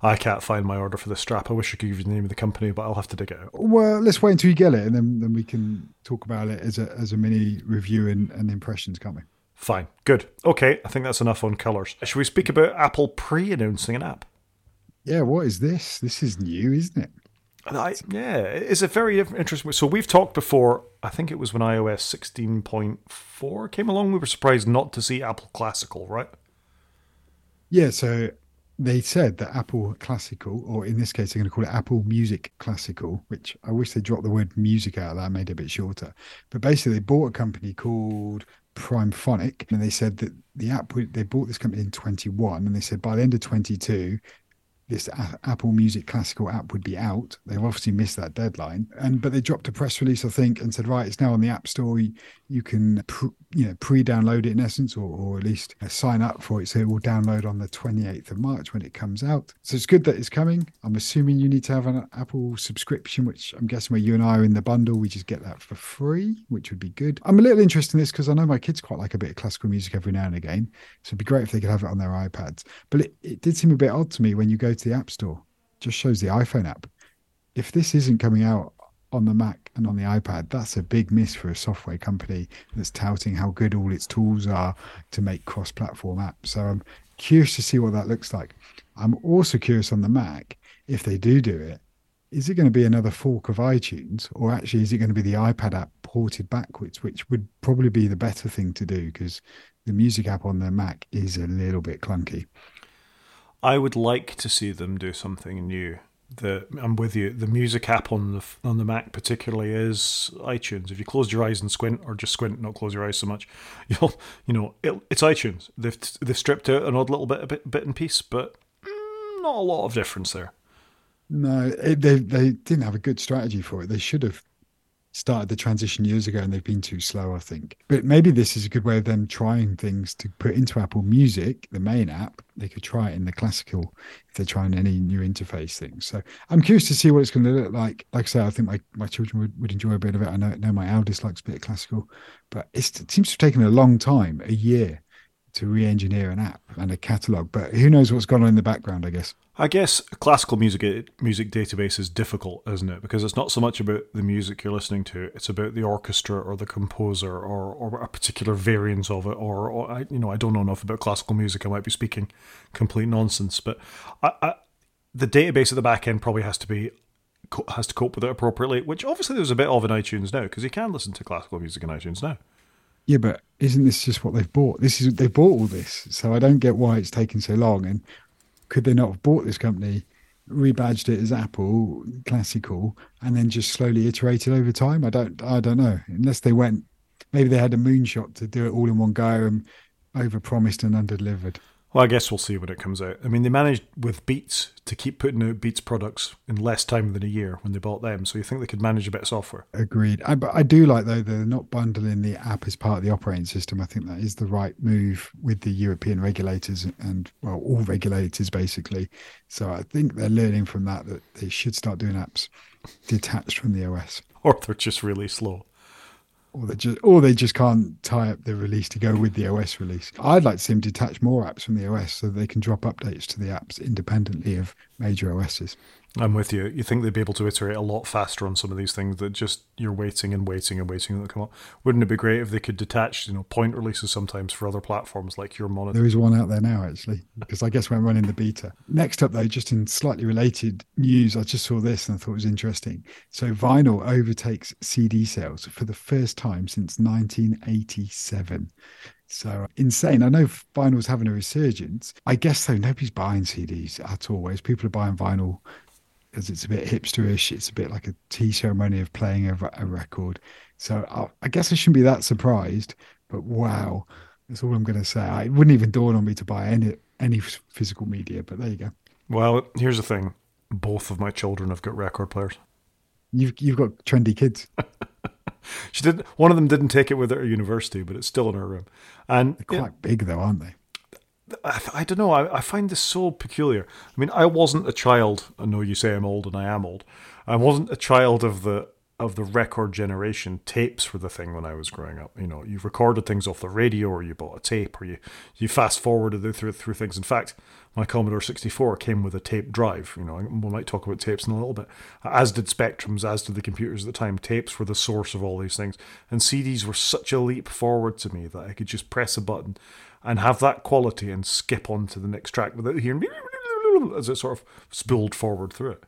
I can't find my order for the strap. I wish I could give you the name of the company, but I'll have to dig it out. Well, let's wait until you get it, and then, then we can talk about it as a as a mini review and, and impressions, can't we? Fine, good. Okay, I think that's enough on colours. Should we speak about Apple pre-announcing an app? Yeah, what is this? This is new, isn't it? I, yeah, it's a very interesting. So we've talked before. I think it was when iOS 16.4 came along. We were surprised not to see Apple Classical, right? Yeah, so they said that Apple Classical, or in this case, they're going to call it Apple Music Classical, which I wish they dropped the word music out of that, made it a bit shorter. But basically, they bought a company called Primephonic, and they said that the app they bought this company in 21, and they said by the end of 22, this Apple Music Classical app would be out. They've obviously missed that deadline, and but they dropped a press release, I think, and said, right, it's now on the App Store. You, you can, pr- you know, pre-download it in essence, or, or at least uh, sign up for it, so it will download on the 28th of March when it comes out. So it's good that it's coming. I'm assuming you need to have an Apple subscription, which I'm guessing where you and I are in the bundle, we just get that for free, which would be good. I'm a little interested in this because I know my kids quite like a bit of classical music every now and again, so it'd be great if they could have it on their iPads. But it, it did seem a bit odd to me when you go to the App Store, just shows the iPhone app. If this isn't coming out on the Mac and on the iPad, that's a big miss for a software company that's touting how good all its tools are to make cross platform apps. So I'm curious to see what that looks like. I'm also curious on the Mac if they do do it. Is it going to be another fork of iTunes, or actually is it going to be the iPad app ported backwards, which would probably be the better thing to do because the music app on the Mac is a little bit clunky. I would like to see them do something new. The I'm with you. The music app on the on the Mac particularly is iTunes. If you close your eyes and squint, or just squint, not close your eyes so much, you'll you know it, it's iTunes. They've they've stripped out an odd little bit, a bit, bit and piece, but mm, not a lot of difference there. No, it, they they didn't have a good strategy for it. They should have started the transition years ago and they've been too slow, I think. But maybe this is a good way of them trying things to put into Apple Music, the main app. They could try it in the classical if they're trying any new interface things. So I'm curious to see what it's going to look like. Like I say, I think my, my children would, would enjoy a bit of it. I know, know my eldest likes a bit of classical, but it seems to have taken a long time, a year, to re-engineer an app and a catalog. But who knows what's gone on in the background? I guess. I guess classical music eh, music database is difficult, isn't it? Because it's not so much about the music you're listening to; it's about the orchestra or the composer or, or a particular variance of it. Or, or I, you know, I don't know enough about classical music. I might be speaking complete nonsense, but I, I, the database at the back end probably has to be has to cope with it appropriately. Which obviously there's a bit of in iTunes now because you can listen to classical music in iTunes now. Yeah, but isn't this just what they've bought? This is they bought all this, so I don't get why it's taking so long. And could they not have bought this company, rebadged it as Apple Classical, and then just slowly iterated over time? I don't, I don't know. Unless they went, maybe they had a moonshot to do it all in one go and overpromised and underdelivered. Well, I guess we'll see when it comes out. I mean, they managed with Beats to keep putting out Beats products in less time than a year when they bought them. So you think they could manage a bit of software? Agreed. I, but I do like though they're not bundling the app as part of the operating system. I think that is the right move with the European regulators and well, all regulators basically. So I think they're learning from that that they should start doing apps detached from the OS. Or they're just really slow or they just or they just can't tie up the release to go with the OS release. I'd like to see them detach more apps from the OS so they can drop updates to the apps independently of major OSs. I'm with you. You think they'd be able to iterate a lot faster on some of these things that just you're waiting and waiting and waiting to come up. Wouldn't it be great if they could detach, you know, point releases sometimes for other platforms like your monitor? There is one out there now actually, because I guess we're running the beta. Next up though, just in slightly related news, I just saw this and I thought it was interesting. So vinyl overtakes CD sales for the first time since 1987. So insane. I know vinyl's having a resurgence. I guess though nobody's buying CDs at all. Whereas people are buying vinyl because it's a bit hipsterish. It's a bit like a tea ceremony of playing a, a record. So I, I, guess I shouldn't be that surprised. But wow, that's all I'm going to say. I, it wouldn't even dawn on me to buy any any physical media. But there you go. Well, here's the thing: both of my children have got record players. You've you've got trendy kids. she did. One of them didn't take it with her at university, but it's still in her room. And they're quite big, though, aren't they? I, I don't know. I, I find this so peculiar. I mean, I wasn't a child. I know you say I'm old, and I am old. I wasn't a child of the of the record generation. Tapes were the thing when I was growing up. You know, you recorded things off the radio, or you bought a tape, or you you fast forwarded through through things. In fact, my Commodore 64 came with a tape drive. You know, we might talk about tapes in a little bit. As did Spectrums, as did the computers at the time. Tapes were the source of all these things, and CDs were such a leap forward to me that I could just press a button and have that quality and skip on to the next track without hearing as it sort of spilled forward through it.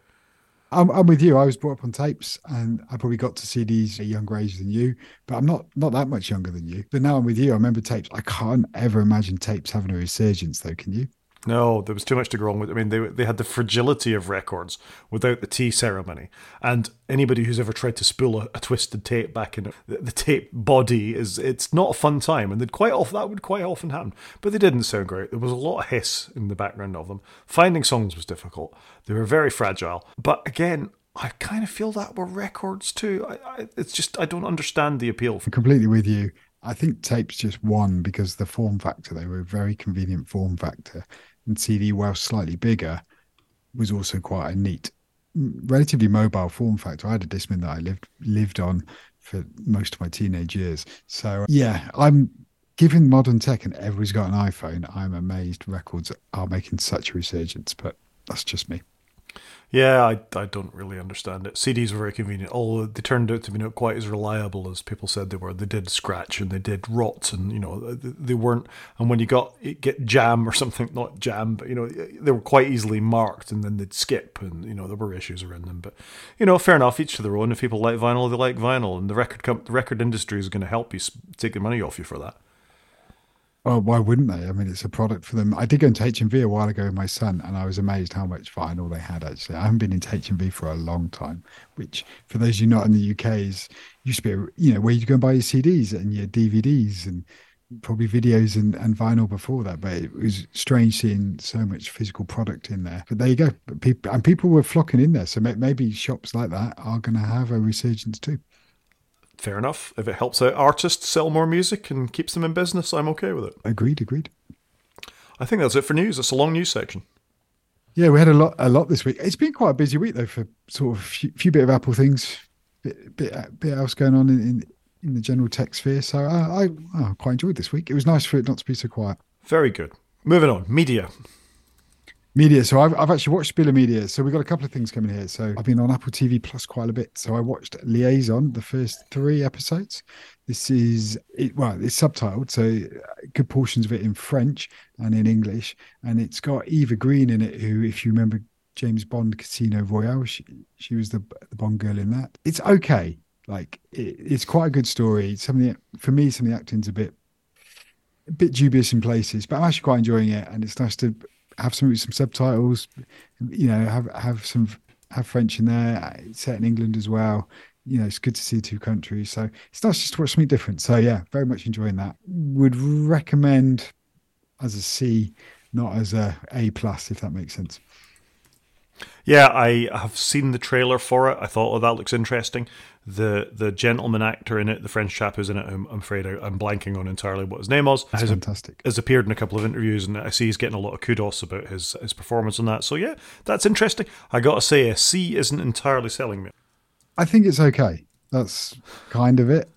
I'm, I'm with you. I was brought up on tapes, and I probably got to CDs at a younger age than you, but I'm not not that much younger than you. But now I'm with you. I remember tapes. I can't ever imagine tapes having a resurgence, though. Can you? No, there was too much to go wrong with. I mean, they they had the fragility of records without the tea ceremony, and anybody who's ever tried to spool a, a twisted tape back in the, the, tape body is it's not a fun time, and they'd quite often that would quite often happen. But they didn't sound great. There was a lot of hiss in the background of them. Finding songs was difficult. They were very fragile. But again, I kind of feel that were records too. I, I, it's just I don't understand the appeal. I'm completely with you. I think tapes just won because the form factor. They were a very convenient form factor and CD, while slightly bigger, was also quite a neat, relatively mobile form factor. I had a Discman that I lived lived on for most of my teenage years. So yeah, I'm given modern tech and everybody's got an iPhone. I'm amazed records are making such a resurgence, but that's just me. Yeah, I, I don't really understand it. CDs were very convenient, although they turned out to be not quite as reliable as people said they were. They did scratch and they did rot, and you know they weren't. And when you got get jam or something, not jam, but you know they were quite easily marked, and then they'd skip, and you know there were issues around them. But you know, fair enough. Each to their own. If people like vinyl, they like vinyl, and the record the record industry is going to help you take the money off you for that. Oh, why wouldn't they? I mean, it's a product for them. I did go into HMV a while ago with my son, and I was amazed how much vinyl they had. Actually, I haven't been into HMV for a long time. Which, for those of you not in the UK, is used to be, you know, where you go and buy your CDs and your DVDs and probably videos and, and vinyl before that. But it was strange seeing so much physical product in there. But there you go. People and people were flocking in there, so maybe shops like that are going to have a resurgence too fair enough. If it helps out artists sell more music and keeps them in business, I'm okay with it. Agreed, agreed. I think that's it for news. It's a long news section. Yeah, we had a lot, a lot this week. It's been quite a busy week though for sort of a few, few bit of Apple things, bit, bit, bit else going on in, in, in the general tech sphere. So uh, I, I, I quite enjoyed this week. It was nice for it not to be so quiet. Very good. Moving on, media. Media. So I've, I've actually watched Spiller Media. So we've got a couple of things coming here. So I've been on Apple TV Plus quite a bit. So I watched Liaison, the first three episodes. This is it. Well, it's subtitled, so uh, good portions of it in French and in English. And it's got Eva Green in it, who, if you remember James Bond Casino Royale, she, she was the, the Bond girl in that. It's okay. Like it, it's quite a good story. Some of the for me, some of the acting's a bit a bit dubious in places, but I'm actually quite enjoying it. And it's nice to have some some subtitles, you know, have have some have French in there, set in England as well. You know, it's good to see two countries. So it's nice just to watch something different. So yeah, very much enjoying that. Would recommend as a C, not as a A plus, if that makes sense. Yeah, I have seen the trailer for it. I thought, oh, that looks interesting the the gentleman actor in it, the French chap who's in it, I'm, I'm afraid I, am blanking on entirely what his name was. That's has, fantastic. Has appeared in a couple of interviews, and I see he's getting a lot of kudos about his his performance on that. So yeah, that's interesting. I got to say, a C isn't entirely selling me. I think it's okay. That's kind of it.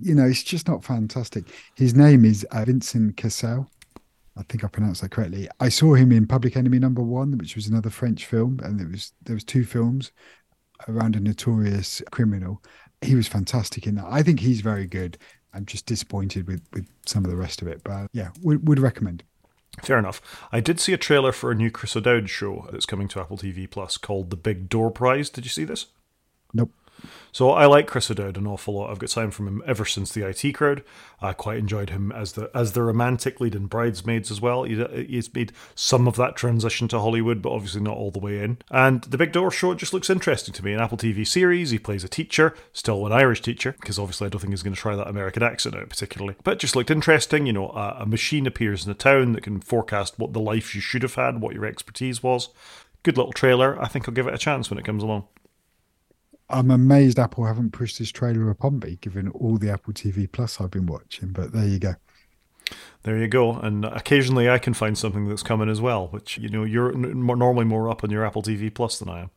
You know, it's just not fantastic. His name is Vincent Cassel. I think I pronounced that correctly. I saw him in Public Enemy Number One, which was another French film, and there was there was two films around a notorious criminal. He was fantastic in that. I think he's very good. I'm just disappointed with with some of the rest of it, but yeah, would, would recommend. Fair enough. I did see a trailer for a new Chris O'Dowd show that's coming to Apple TV Plus called The Big Door Prize. Did you see this? Nope. So I like Chris O'Dowd an awful lot. I've got time from him ever since the IT Crowd. I quite enjoyed him as the as the romantic lead in Bridesmaids as well. He, he's made some of that transition to Hollywood, but obviously not all the way in. And the Big Door Show just looks interesting to me. An Apple TV series. He plays a teacher, still an Irish teacher, because obviously I don't think he's going to try that American accent out particularly. But just looked interesting. You know, a, a machine appears in a town that can forecast what the life you should have had, what your expertise was. Good little trailer. I think I'll give it a chance when it comes along. I'm amazed Apple haven't pushed this trailer upon me, given all the Apple TV Plus I've been watching. But there you go. There you go. And occasionally I can find something that's coming as well, which you know you're normally more up on your Apple TV Plus than I am.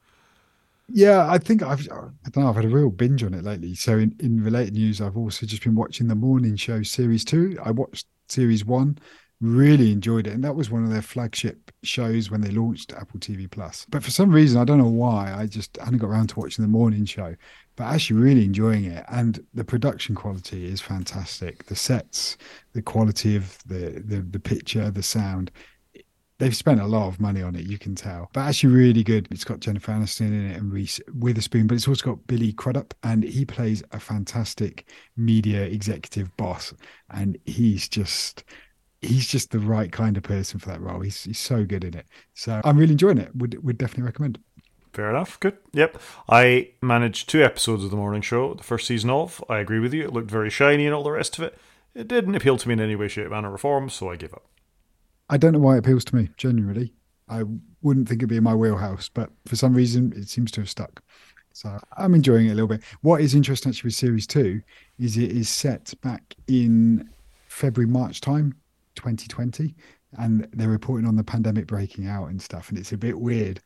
Yeah, I think I've I don't know I've had a real binge on it lately. So in, in related news, I've also just been watching the morning show series two. I watched series one really enjoyed it and that was one of their flagship shows when they launched apple tv plus but for some reason i don't know why i just hadn't got around to watching the morning show but actually really enjoying it and the production quality is fantastic the sets the quality of the the, the picture the sound they've spent a lot of money on it, you can tell. But actually, really good. It's got Jennifer Aniston in it and Reese Witherspoon, but it's also got Billy Crudup, and he plays a fantastic media executive boss. And he's just he's just the right kind of person for that role. He's he's so good in it. So I'm really enjoying it. Would would definitely recommend. Fair enough. Good. Yep. I managed two episodes of the morning show, the first season of. I agree with you. It looked very shiny and all the rest of it. It didn't appeal to me in any way, shape, manner, or form, so I give up. I don't know why it appeals to me. Genuinely, I wouldn't think it'd be in my wheelhouse, but for some reason, it seems to have stuck. So I'm enjoying it a little bit. What is interesting actually with series two is it is set back in February, March time, 2020, and they're reporting on the pandemic breaking out and stuff. And it's a bit weird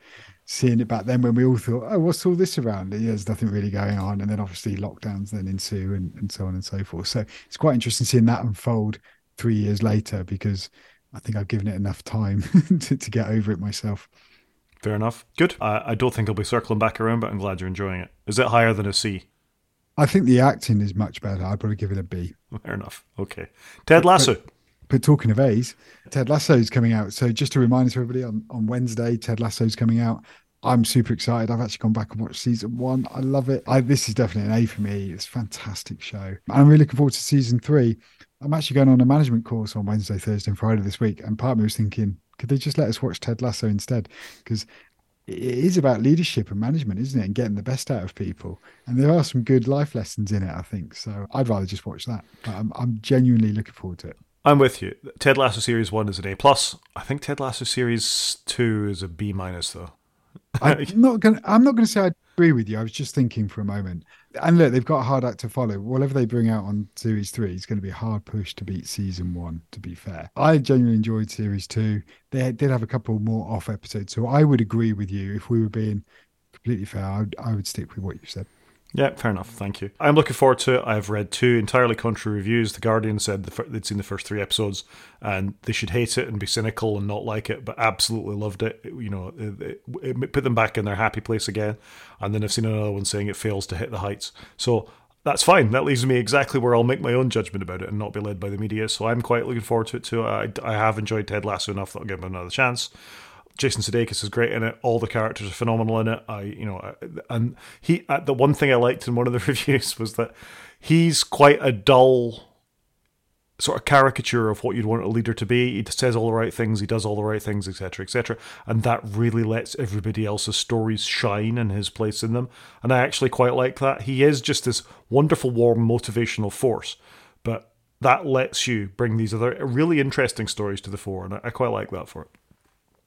seeing it back then when we all thought, oh, what's all this around? Yeah, there's nothing really going on. And then obviously lockdowns then ensue and, and so on and so forth. So it's quite interesting seeing that unfold three years later because I think I've given it enough time to, to get over it myself. Fair enough. Good. I, I don't think I'll be circling back around, but I'm glad you're enjoying it. Is it higher than a C? I think the acting is much better. I'd probably give it a B. Fair enough. Okay. Ted Lasso. But, but talking of A's, Ted Lasso is coming out. So just to remind us everybody, on, on Wednesday, Ted Lasso is coming out. I'm super excited. I've actually gone back and watched season one. I love it. I, this is definitely an A for me. It's a fantastic show. And I'm really looking forward to season three. I'm actually going on a management course on Wednesday, Thursday, and Friday this week. And part of me was thinking, could they just let us watch Ted Lasso instead? Because it is about leadership and management, isn't it? And getting the best out of people. And there are some good life lessons in it, I think. So I'd rather just watch that. But I'm, I'm genuinely looking forward to it. I'm with you. Ted Lasso series one is an A plus. I think Ted Lasso series two is a B minus, though. I'm not going. I'm not going to say I agree with you. I was just thinking for a moment. And look, they've got a hard act to follow. Whatever they bring out on series three is going to be a hard push to beat season one. To be fair, I genuinely enjoyed series two. They did have a couple more off episodes, so I would agree with you. If we were being completely fair, I would, I would stick with what you said. Yeah, fair enough. Thank you. I'm looking forward to it. I've read two entirely contrary reviews. The Guardian said the, they'd seen the first three episodes and they should hate it and be cynical and not like it, but absolutely loved it. it you know, it, it put them back in their happy place again. And then I've seen another one saying it fails to hit the heights. So that's fine. That leaves me exactly where I'll make my own judgment about it and not be led by the media. So I'm quite looking forward to it too. I, I have enjoyed Ted Lasso enough that I'll give him another chance. Jason Sudeikis is great in it. All the characters are phenomenal in it. I, you know, and he. Uh, the one thing I liked in one of the reviews was that he's quite a dull sort of caricature of what you'd want a leader to be. He says all the right things, he does all the right things, etc., etc., and that really lets everybody else's stories shine and his place in them. And I actually quite like that. He is just this wonderful, warm, motivational force, but that lets you bring these other really interesting stories to the fore, and I quite like that for it.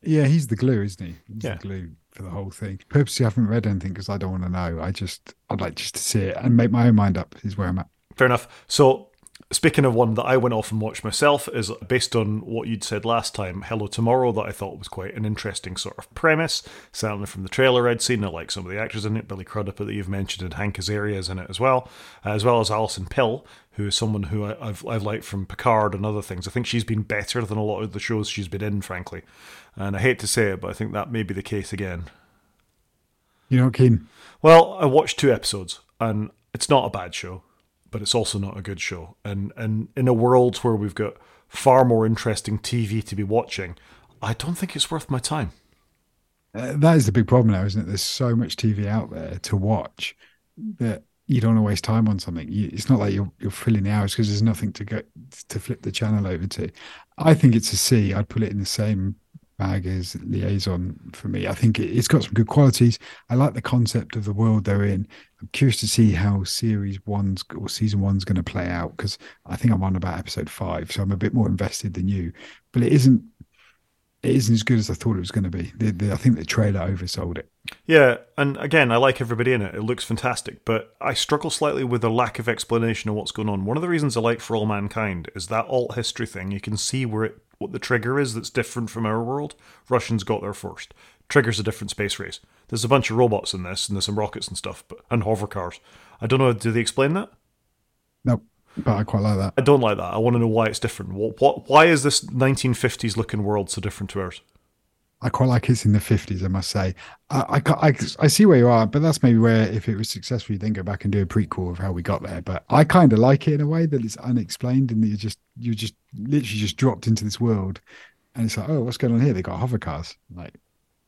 Yeah, he's the glue, isn't he? He's yeah. the glue for the whole thing. Purposely, I haven't read anything because I don't want to know. I just, I'd like just to see it and make my own mind up. Is where I'm at. Fair enough. So, speaking of one that I went off and watched myself, is based on what you'd said last time, Hello Tomorrow, that I thought was quite an interesting sort of premise. Certainly from the trailer I'd seen, I like some of the actors in it. Billy Crudup that you've mentioned, and Hank Azaria is in it as well, uh, as well as Alison Pill, who is someone who I, have I've liked from Picard and other things. I think she's been better than a lot of the shows she's been in, frankly. And I hate to say it, but I think that may be the case again. You're not keen? Well, I watched two episodes, and it's not a bad show, but it's also not a good show. And and in a world where we've got far more interesting TV to be watching, I don't think it's worth my time. Uh, that is the big problem now, isn't it? There's so much TV out there to watch that you don't want to waste time on something. You, it's not like you're you're filling the hours because there's nothing to go to flip the channel over to. I think it's a C. I'd put it in the same bag is liaison for me. I think it, has got some good qualities. I like the concept of the world they're in. I'm curious to see how series one's or season one's going to play out because I think I'm on about episode five, so I'm a bit more invested than you. But it isn't. It isn't as good as I thought it was going to be. The, the, I think the trailer oversold it. Yeah, and again, I like everybody in it. It looks fantastic, but I struggle slightly with the lack of explanation of what's going on. One of the reasons I like For All Mankind is that alt history thing. You can see where it what the trigger is that's different from our world. Russians got there first. Trigger's a different space race. There's a bunch of robots in this, and there's some rockets and stuff, but and hover cars. I don't know. Do they explain that? Nope. But I quite like that. I don't like that. I want to know why it's different. What, what, why is this 1950s looking world so different to ours? I quite like it's in the 50s, I must say. I, I, I, I, see where you are, but that's maybe where, if it was successful, you then go back and do a prequel of how we got there. But I kind of like it in a way that it's unexplained and that you just, you just literally just dropped into this world and it's like, oh, what's going on here? They got hover cars, like,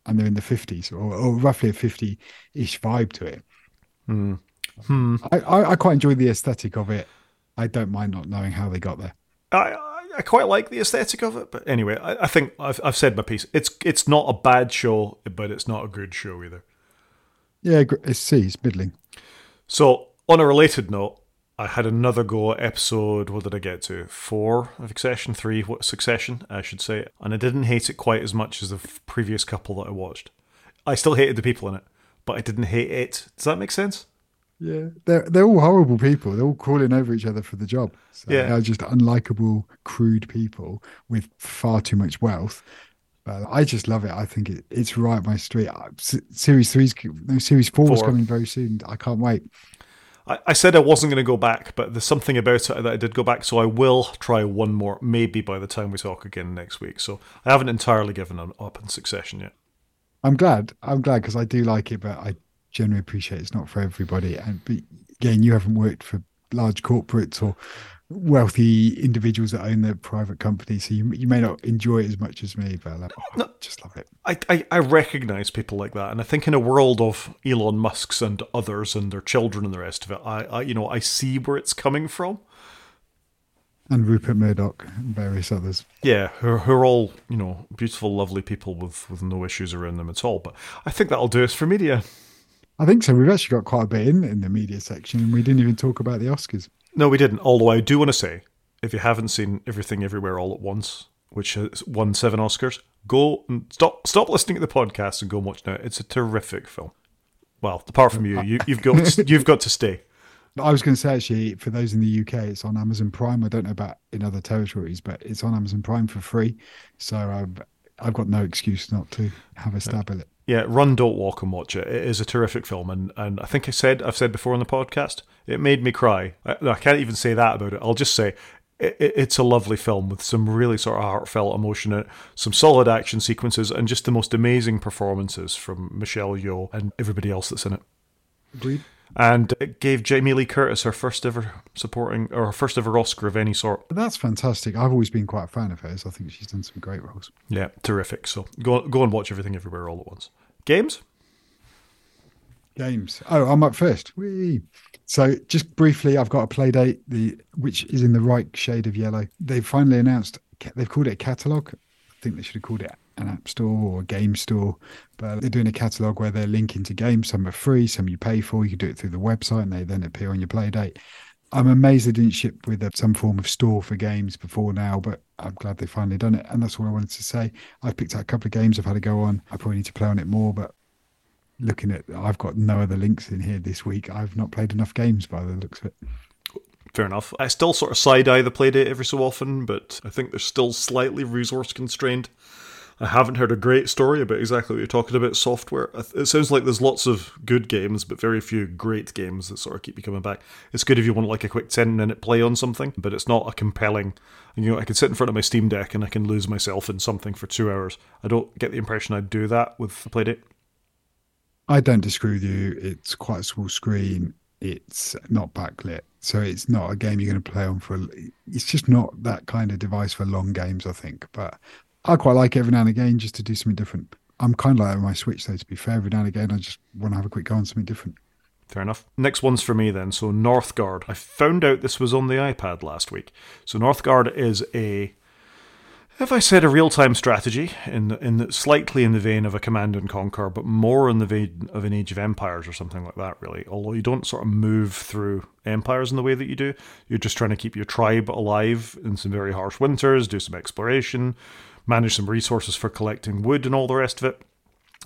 and they're in the 50s or, or roughly a 50 ish vibe to it. Hmm. Hmm. I, I, I quite enjoy the aesthetic of it. I don't mind not knowing how they got there. I, I quite like the aesthetic of it. But anyway, I, I think I've, I've said my piece. It's it's not a bad show, but it's not a good show either. Yeah, it's C, it's middling. So, on a related note, I had another go at episode. What did I get to? Four of Succession, three what Succession, I should say, and I didn't hate it quite as much as the previous couple that I watched. I still hated the people in it, but I didn't hate it. Does that make sense? Yeah, they're they're all horrible people. They're all crawling over each other for the job. So Yeah. they're just unlikable, crude people with far too much wealth. But I just love it. I think it, it's right up my street. S- Series three's no series four is coming very soon. I can't wait. I, I said I wasn't going to go back, but there's something about it that I did go back, so I will try one more, maybe by the time we talk again next week. So I haven't entirely given up up in Succession yet. I'm glad. I'm glad because I do like it, but I generally appreciate it's not for everybody. And but again, you haven't worked for large corporates or wealthy individuals that own their private companies, so you you may not enjoy it as much as me. But oh, I love, No. just love it. I, I, I recognize people like that, and I think in a world of Elon Musk's and others and their children and the rest of it, I, I you know I see where it's coming from. And Rupert Murdoch and various others. Yeah, who, who are all you know beautiful, lovely people with with no issues around them at all. But I think that'll do us for media. I think so. We've actually got quite a bit in in the media section, and we didn't even talk about the Oscars. No, we didn't. Although I do want to say, if you haven't seen Everything Everywhere All at Once, which has won seven Oscars, go and stop stop listening to the podcast and go and watch now. It's a terrific film. Well, apart from you, you you've got you've got to stay. I was going to say actually, for those in the UK, it's on Amazon Prime. I don't know about in other territories, but it's on Amazon Prime for free. So I've I've got no excuse not to have a stab at it. Yeah, run, don't walk, and watch it. It is a terrific film, and, and I think I said I've said before on the podcast, it made me cry. I, I can't even say that about it. I'll just say it, it, it's a lovely film with some really sort of heartfelt emotion in it, some solid action sequences, and just the most amazing performances from Michelle Yeoh and everybody else that's in it. Agreed. And it gave Jamie Lee Curtis her first ever supporting or her first ever Oscar of any sort. That's fantastic. I've always been quite a fan of hers. I think she's done some great roles. Yeah, terrific. So go go and watch everything everywhere all at once. Games. Games. Oh, I'm up first. Whee. So just briefly, I've got a Playdate, the which is in the right shade of yellow. They've finally announced. They've called it a catalog. I think they should have called it an app store or a game store. But they're doing a catalog where they're linking to games. Some are free, some you pay for. You can do it through the website, and they then appear on your Playdate. I'm amazed they didn't ship with a, some form of store for games before now, but I'm glad they finally done it. And that's all I wanted to say. I've picked out a couple of games I've had to go on. I probably need to play on it more, but looking at, I've got no other links in here this week. I've not played enough games by the looks of it. Fair enough. I still sort of side eye the playdate every so often, but I think they're still slightly resource constrained. I haven't heard a great story about exactly what you're talking about software. It sounds like there's lots of good games, but very few great games that sort of keep you coming back. It's good if you want like a quick 10 minute play on something, but it's not a compelling. You know, I can sit in front of my Steam Deck and I can lose myself in something for two hours. I don't get the impression I'd do that with playdate. I don't disagree with you. It's quite a small screen. It's not backlit. So it's not a game you're going to play on for. It's just not that kind of device for long games, I think. But I quite like it every now and again just to do something different. I'm kind of like my Switch, though, to be fair. Every now and again, I just want to have a quick go on something different. Fair enough. Next one's for me then. So Northgard. I found out this was on the iPad last week. So Northgard is a if I said a real-time strategy in in slightly in the vein of a Command and Conquer, but more in the vein of an Age of Empires or something like that, really. Although you don't sort of move through empires in the way that you do, you're just trying to keep your tribe alive in some very harsh winters, do some exploration, manage some resources for collecting wood and all the rest of it.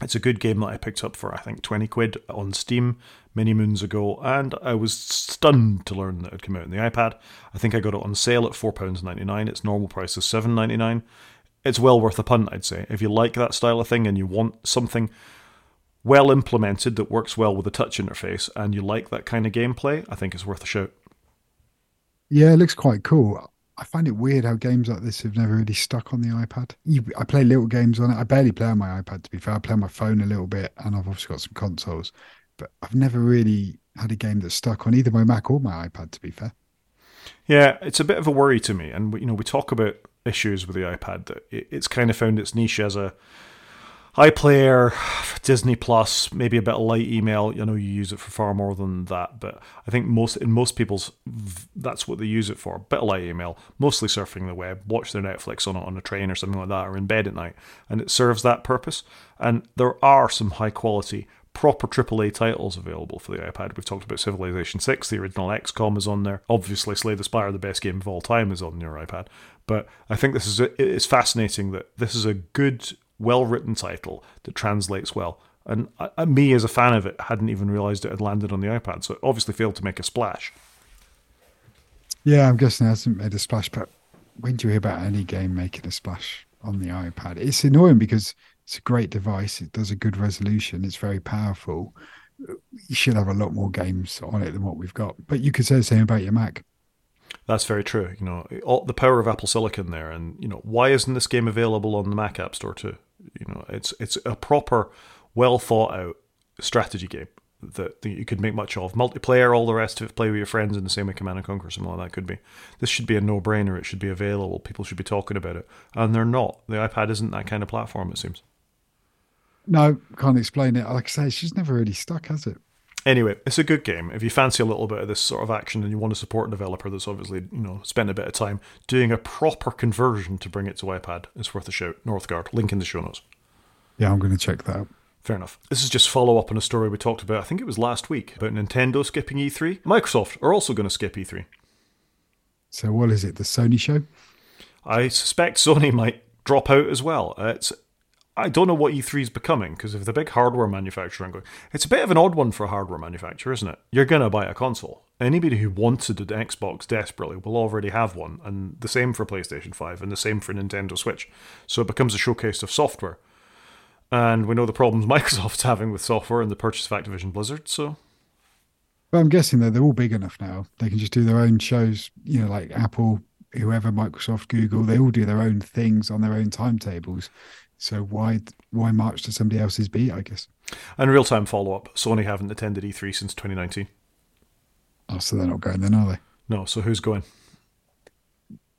It's a good game that I picked up for I think twenty quid on Steam many moons ago, and I was stunned to learn that it had come out on the iPad. I think I got it on sale at four pounds ninety nine. Its normal price is seven ninety nine. It's well worth a punt, I'd say. If you like that style of thing and you want something well implemented that works well with the touch interface, and you like that kind of gameplay, I think it's worth a shout. Yeah, it looks quite cool. I find it weird how games like this have never really stuck on the iPad. You, I play little games on it. I barely play on my iPad, to be fair. I play on my phone a little bit, and I've obviously got some consoles, but I've never really had a game that's stuck on either my Mac or my iPad, to be fair. Yeah, it's a bit of a worry to me, and you know we talk about issues with the iPad that it's kind of found its niche as a iPlayer, Disney Plus, maybe a bit of light email. I know you use it for far more than that, but I think most in most people's that's what they use it for. A bit of light email, mostly surfing the web, watch their Netflix on on a train or something like that, or in bed at night, and it serves that purpose. And there are some high quality proper AAA titles available for the iPad. We've talked about Civilization 6, the original XCOM is on there. Obviously, Slay the Spire, the best game of all time, is on your iPad. But I think this is it's fascinating that this is a good well written title that translates well. And uh, me, as a fan of it, hadn't even realised it had landed on the iPad. So it obviously failed to make a splash. Yeah, I'm guessing it hasn't made a splash. But when do you hear about any game making a splash on the iPad? It's annoying because it's a great device. It does a good resolution. It's very powerful. You should have a lot more games on it than what we've got. But you could say the same about your Mac. That's very true. You know, all, the power of Apple Silicon there, and you know, why isn't this game available on the Mac App Store too? You know, it's it's a proper, well thought out strategy game that, that you could make much of. Multiplayer, all the rest of it, play with your friends in the same way Command and Conquer, something like that could be. This should be a no brainer. It should be available. People should be talking about it, and they're not. The iPad isn't that kind of platform. It seems. No, can't explain it. Like I say, she's never really stuck, has it? Anyway, it's a good game. If you fancy a little bit of this sort of action and you want to support a developer that's obviously, you know, spent a bit of time doing a proper conversion to bring it to iPad, it's worth a shout. Northgard, link in the show notes. Yeah, I'm going to check that out. Fair enough. This is just follow up on a story we talked about, I think it was last week, about Nintendo skipping E3. Microsoft are also going to skip E3. So what is it, the Sony show? I suspect Sony might drop out as well. Uh, it's I don't know what E3 is becoming because of the big hardware manufacturer going. It's a bit of an odd one for a hardware manufacturer, isn't it? You're going to buy a console. Anybody who wanted an Xbox desperately will already have one, and the same for PlayStation 5 and the same for Nintendo Switch. So it becomes a showcase of software. And we know the problems Microsoft's having with software and the purchase of Activision Blizzard, so. But I'm guessing that they're all big enough now. They can just do their own shows, you know, like Apple, whoever, Microsoft, Google, they all do their own things on their own timetables. So why why march to somebody else's beat? I guess. And real time follow up: Sony haven't attended E3 since 2019. Oh, so they're not going then, are they? No. So who's going?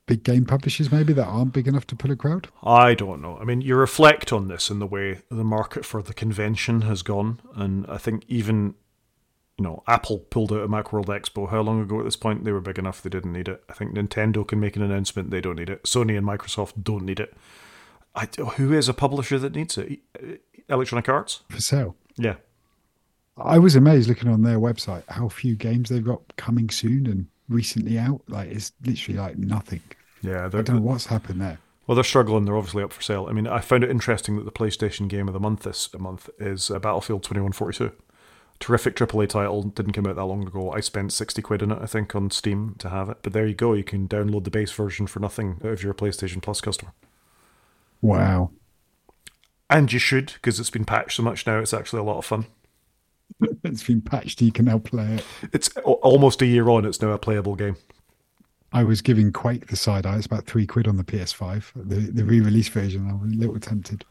Big game publishers, maybe that aren't big enough to pull a crowd. I don't know. I mean, you reflect on this and the way the market for the convention has gone, and I think even you know, Apple pulled out of Macworld Expo how long ago at this point? They were big enough, they didn't need it. I think Nintendo can make an announcement, they don't need it. Sony and Microsoft don't need it. I, who is a publisher that needs it? Electronic Arts for sale. Yeah, I was amazed looking on their website how few games they've got coming soon and recently out. Like it's literally like nothing. Yeah, I don't know what's happened there. Well, they're struggling. They're obviously up for sale. I mean, I found it interesting that the PlayStation game of the month this month is uh, Battlefield 2142. Terrific AAA title. Didn't come out that long ago. I spent 60 quid in it, I think, on Steam to have it. But there you go. You can download the base version for nothing if you're a PlayStation Plus customer. Wow. And you should, because it's been patched so much now, it's actually a lot of fun. it's been patched, you can now play it. It's almost a year on, it's now a playable game. I was giving Quake the side eye. It's about three quid on the PS5, the, the re release version. I was a little tempted.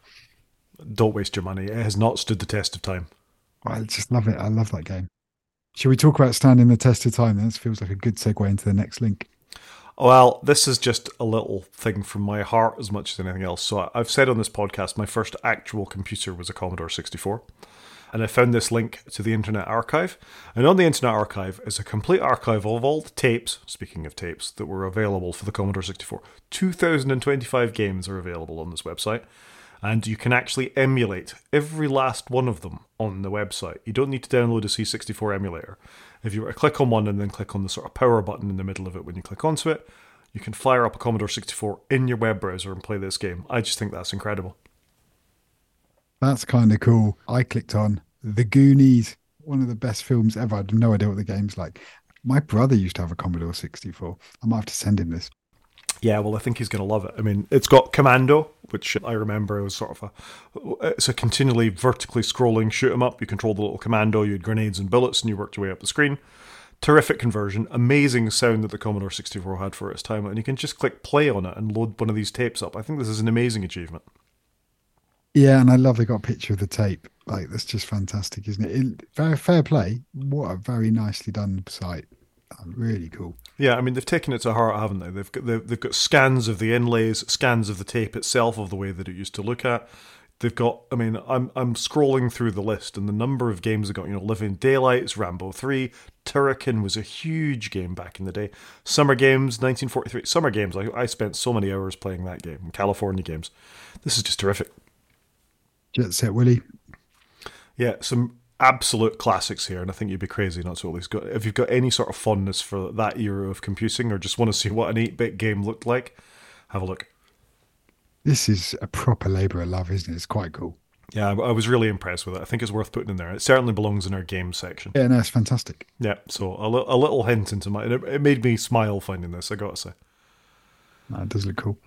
Don't waste your money. It has not stood the test of time. I just love it. I love that game. Should we talk about standing the test of time? This feels like a good segue into the next link. Well, this is just a little thing from my heart as much as anything else. So I've said on this podcast, my first actual computer was a Commodore 64. And I found this link to the Internet Archive. And on the Internet Archive is a complete archive of all the tapes, speaking of tapes, that were available for the Commodore 64. 2,025 games are available on this website and you can actually emulate every last one of them on the website. You don't need to download a C64 emulator. If you were to click on one and then click on the sort of power button in the middle of it when you click onto it, you can fire up a Commodore 64 in your web browser and play this game. I just think that's incredible. That's kind of cool. I clicked on The Goonies, one of the best films ever. I had no idea what the game's like. My brother used to have a Commodore 64. I might have to send him this. Yeah, well, I think he's going to love it. I mean, it's got Commando, which I remember was sort of a it's a continually vertically scrolling shoot 'em up. You control the little commando, you had grenades and bullets, and you worked your way up the screen. Terrific conversion, amazing sound that the Commodore 64 had for its time, and you can just click play on it and load one of these tapes up. I think this is an amazing achievement. Yeah, and I love they got a picture of the tape. Like that's just fantastic, isn't it? it very fair play. What a very nicely done site. Really cool. Yeah, I mean they've taken it to heart, haven't they? They've got they've, they've got scans of the inlays, scans of the tape itself, of the way that it used to look at. They've got. I mean, I'm I'm scrolling through the list, and the number of games they've got. You know, Living Daylights, Rambo Three, Turrican was a huge game back in the day. Summer Games, 1943. Summer Games. I I spent so many hours playing that game. California Games. This is just terrific. Jet Set Willy. Yeah, some absolute classics here, and I think you'd be crazy not to at least go. If you've got any sort of fondness for that era of computing, or just want to see what an eight-bit game looked like, have a look. This is a proper labour of love, isn't it? It's quite cool. Yeah, I was really impressed with it. I think it's worth putting in there. It certainly belongs in our game section. Yeah, no, it's fantastic. Yeah, so a, li- a little hint into my. It, it made me smile finding this. I got to say. No, it does look cool.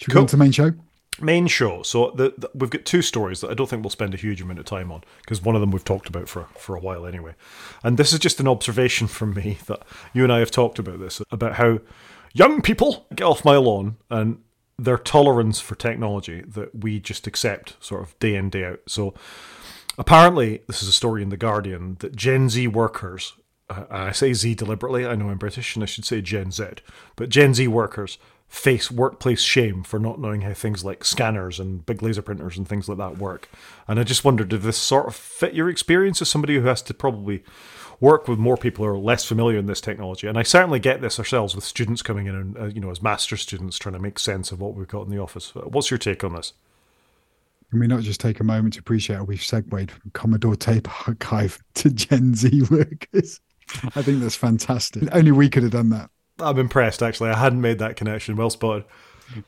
Should we Cool. go on to the main show? Main show. So the, the, we've got two stories that I don't think we'll spend a huge amount of time on because one of them we've talked about for for a while anyway. And this is just an observation from me that you and I have talked about this about how young people get off my lawn and their tolerance for technology that we just accept sort of day in day out. So apparently, this is a story in the Guardian that Gen Z workers. Uh, I say Z deliberately. I know I'm British and I should say Gen Z, but Gen Z workers face workplace shame for not knowing how things like scanners and big laser printers and things like that work. And I just wondered if this sort of fit your experience as somebody who has to probably work with more people who are less familiar in this technology. And I certainly get this ourselves with students coming in and, uh, you know, as master students trying to make sense of what we've got in the office. What's your take on this? Can we not just take a moment to appreciate how we've segued from Commodore Tape Archive to Gen Z workers? I think that's fantastic. Only we could have done that. I'm impressed, actually. I hadn't made that connection. Well spotted.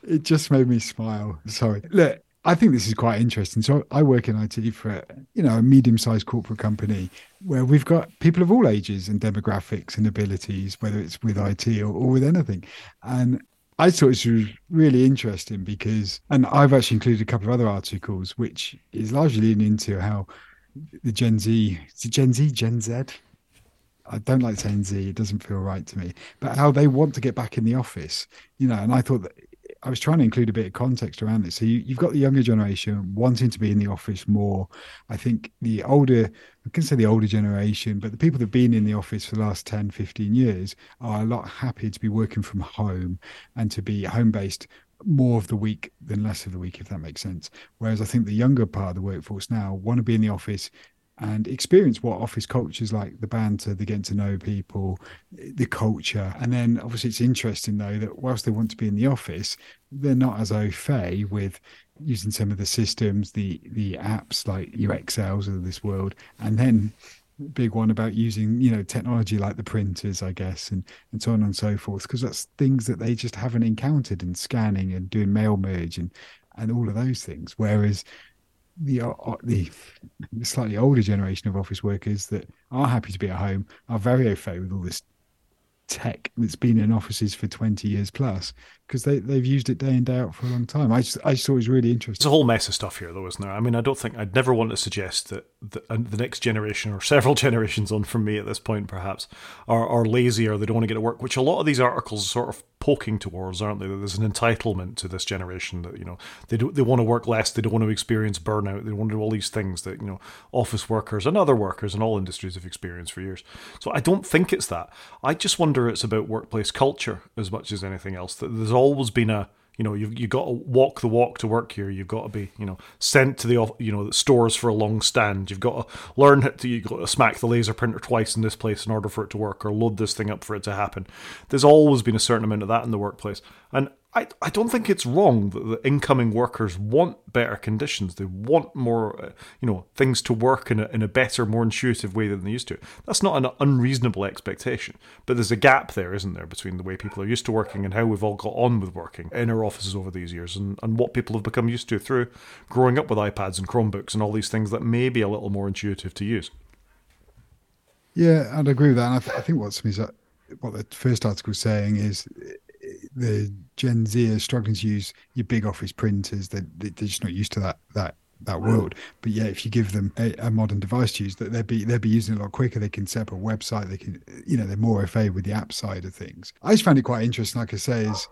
It just made me smile. Sorry. Look, I think this is quite interesting. So I work in IT for you know a medium-sized corporate company where we've got people of all ages and demographics and abilities, whether it's with IT or, or with anything. And I thought this was really interesting because, and I've actually included a couple of other articles, which is largely leaning into how the Gen Z, it Gen Z, Gen Z? I don't like saying Z, it doesn't feel right to me, but how they want to get back in the office, you know, and I thought that I was trying to include a bit of context around this. So you, you've got the younger generation wanting to be in the office more. I think the older, I can say the older generation, but the people that have been in the office for the last 10, 15 years are a lot happier to be working from home and to be home based more of the week than less of the week, if that makes sense. Whereas I think the younger part of the workforce now want to be in the office and experience what office culture is like the banter, the getting to know people, the culture. And then obviously it's interesting though that whilst they want to be in the office, they're not as au fait with using some of the systems, the the apps like your Excels of this world, and then big one about using you know technology like the printers i guess and and so on and so forth because that's things that they just haven't encountered in scanning and doing mail merge and and all of those things whereas the uh, the the slightly older generation of office workers that are happy to be at home are very au fait with all this tech that's been in offices for 20 years plus because they, they've used it day in day out for a long time i just i just thought it was really There's interesting a whole mess of stuff here, though, isn't there? I mean, I don't think I'd never want to suggest that the, uh, the next generation or several generations on from me at this point, perhaps, are, are lazy or they don't want to get to work, which a lot of these articles are sort of poking towards, aren't they? That there's an entitlement to this generation that, you know, they do, they want to work less, they don't want to experience burnout, they want to do all these things that, you know, office workers and other workers in all industries have experienced for years. So I don't think it's that. I just wonder it's about workplace culture as much as anything else. That there's always been a you know, you've you got to walk the walk to work here. You've got to be, you know, sent to the you know the stores for a long stand. You've got to learn to you got to smack the laser printer twice in this place in order for it to work, or load this thing up for it to happen. There's always been a certain amount of that in the workplace, and I I don't think it's wrong that the incoming workers want better conditions. They want more, uh, you know, things to work in a in a better, more intuitive way than they used to. That's not an unreasonable expectation, but there's a gap there, isn't there, between the way people are used to working and how we've all got on with working in our offices over these years, and, and what people have become used to through growing up with iPads and Chromebooks and all these things that may be a little more intuitive to use. Yeah, I'd agree with that. And I, th- I think what's what the first article is saying is the Gen Z are struggling to use your big office printers. They they- they're just not used to that that that world. But yeah, if you give them a, a modern device to use, that they'll be they'll be using it a lot quicker. They can set up a website. They can you know they're more FA with the app side of things. I just found it quite interesting. Like I say, is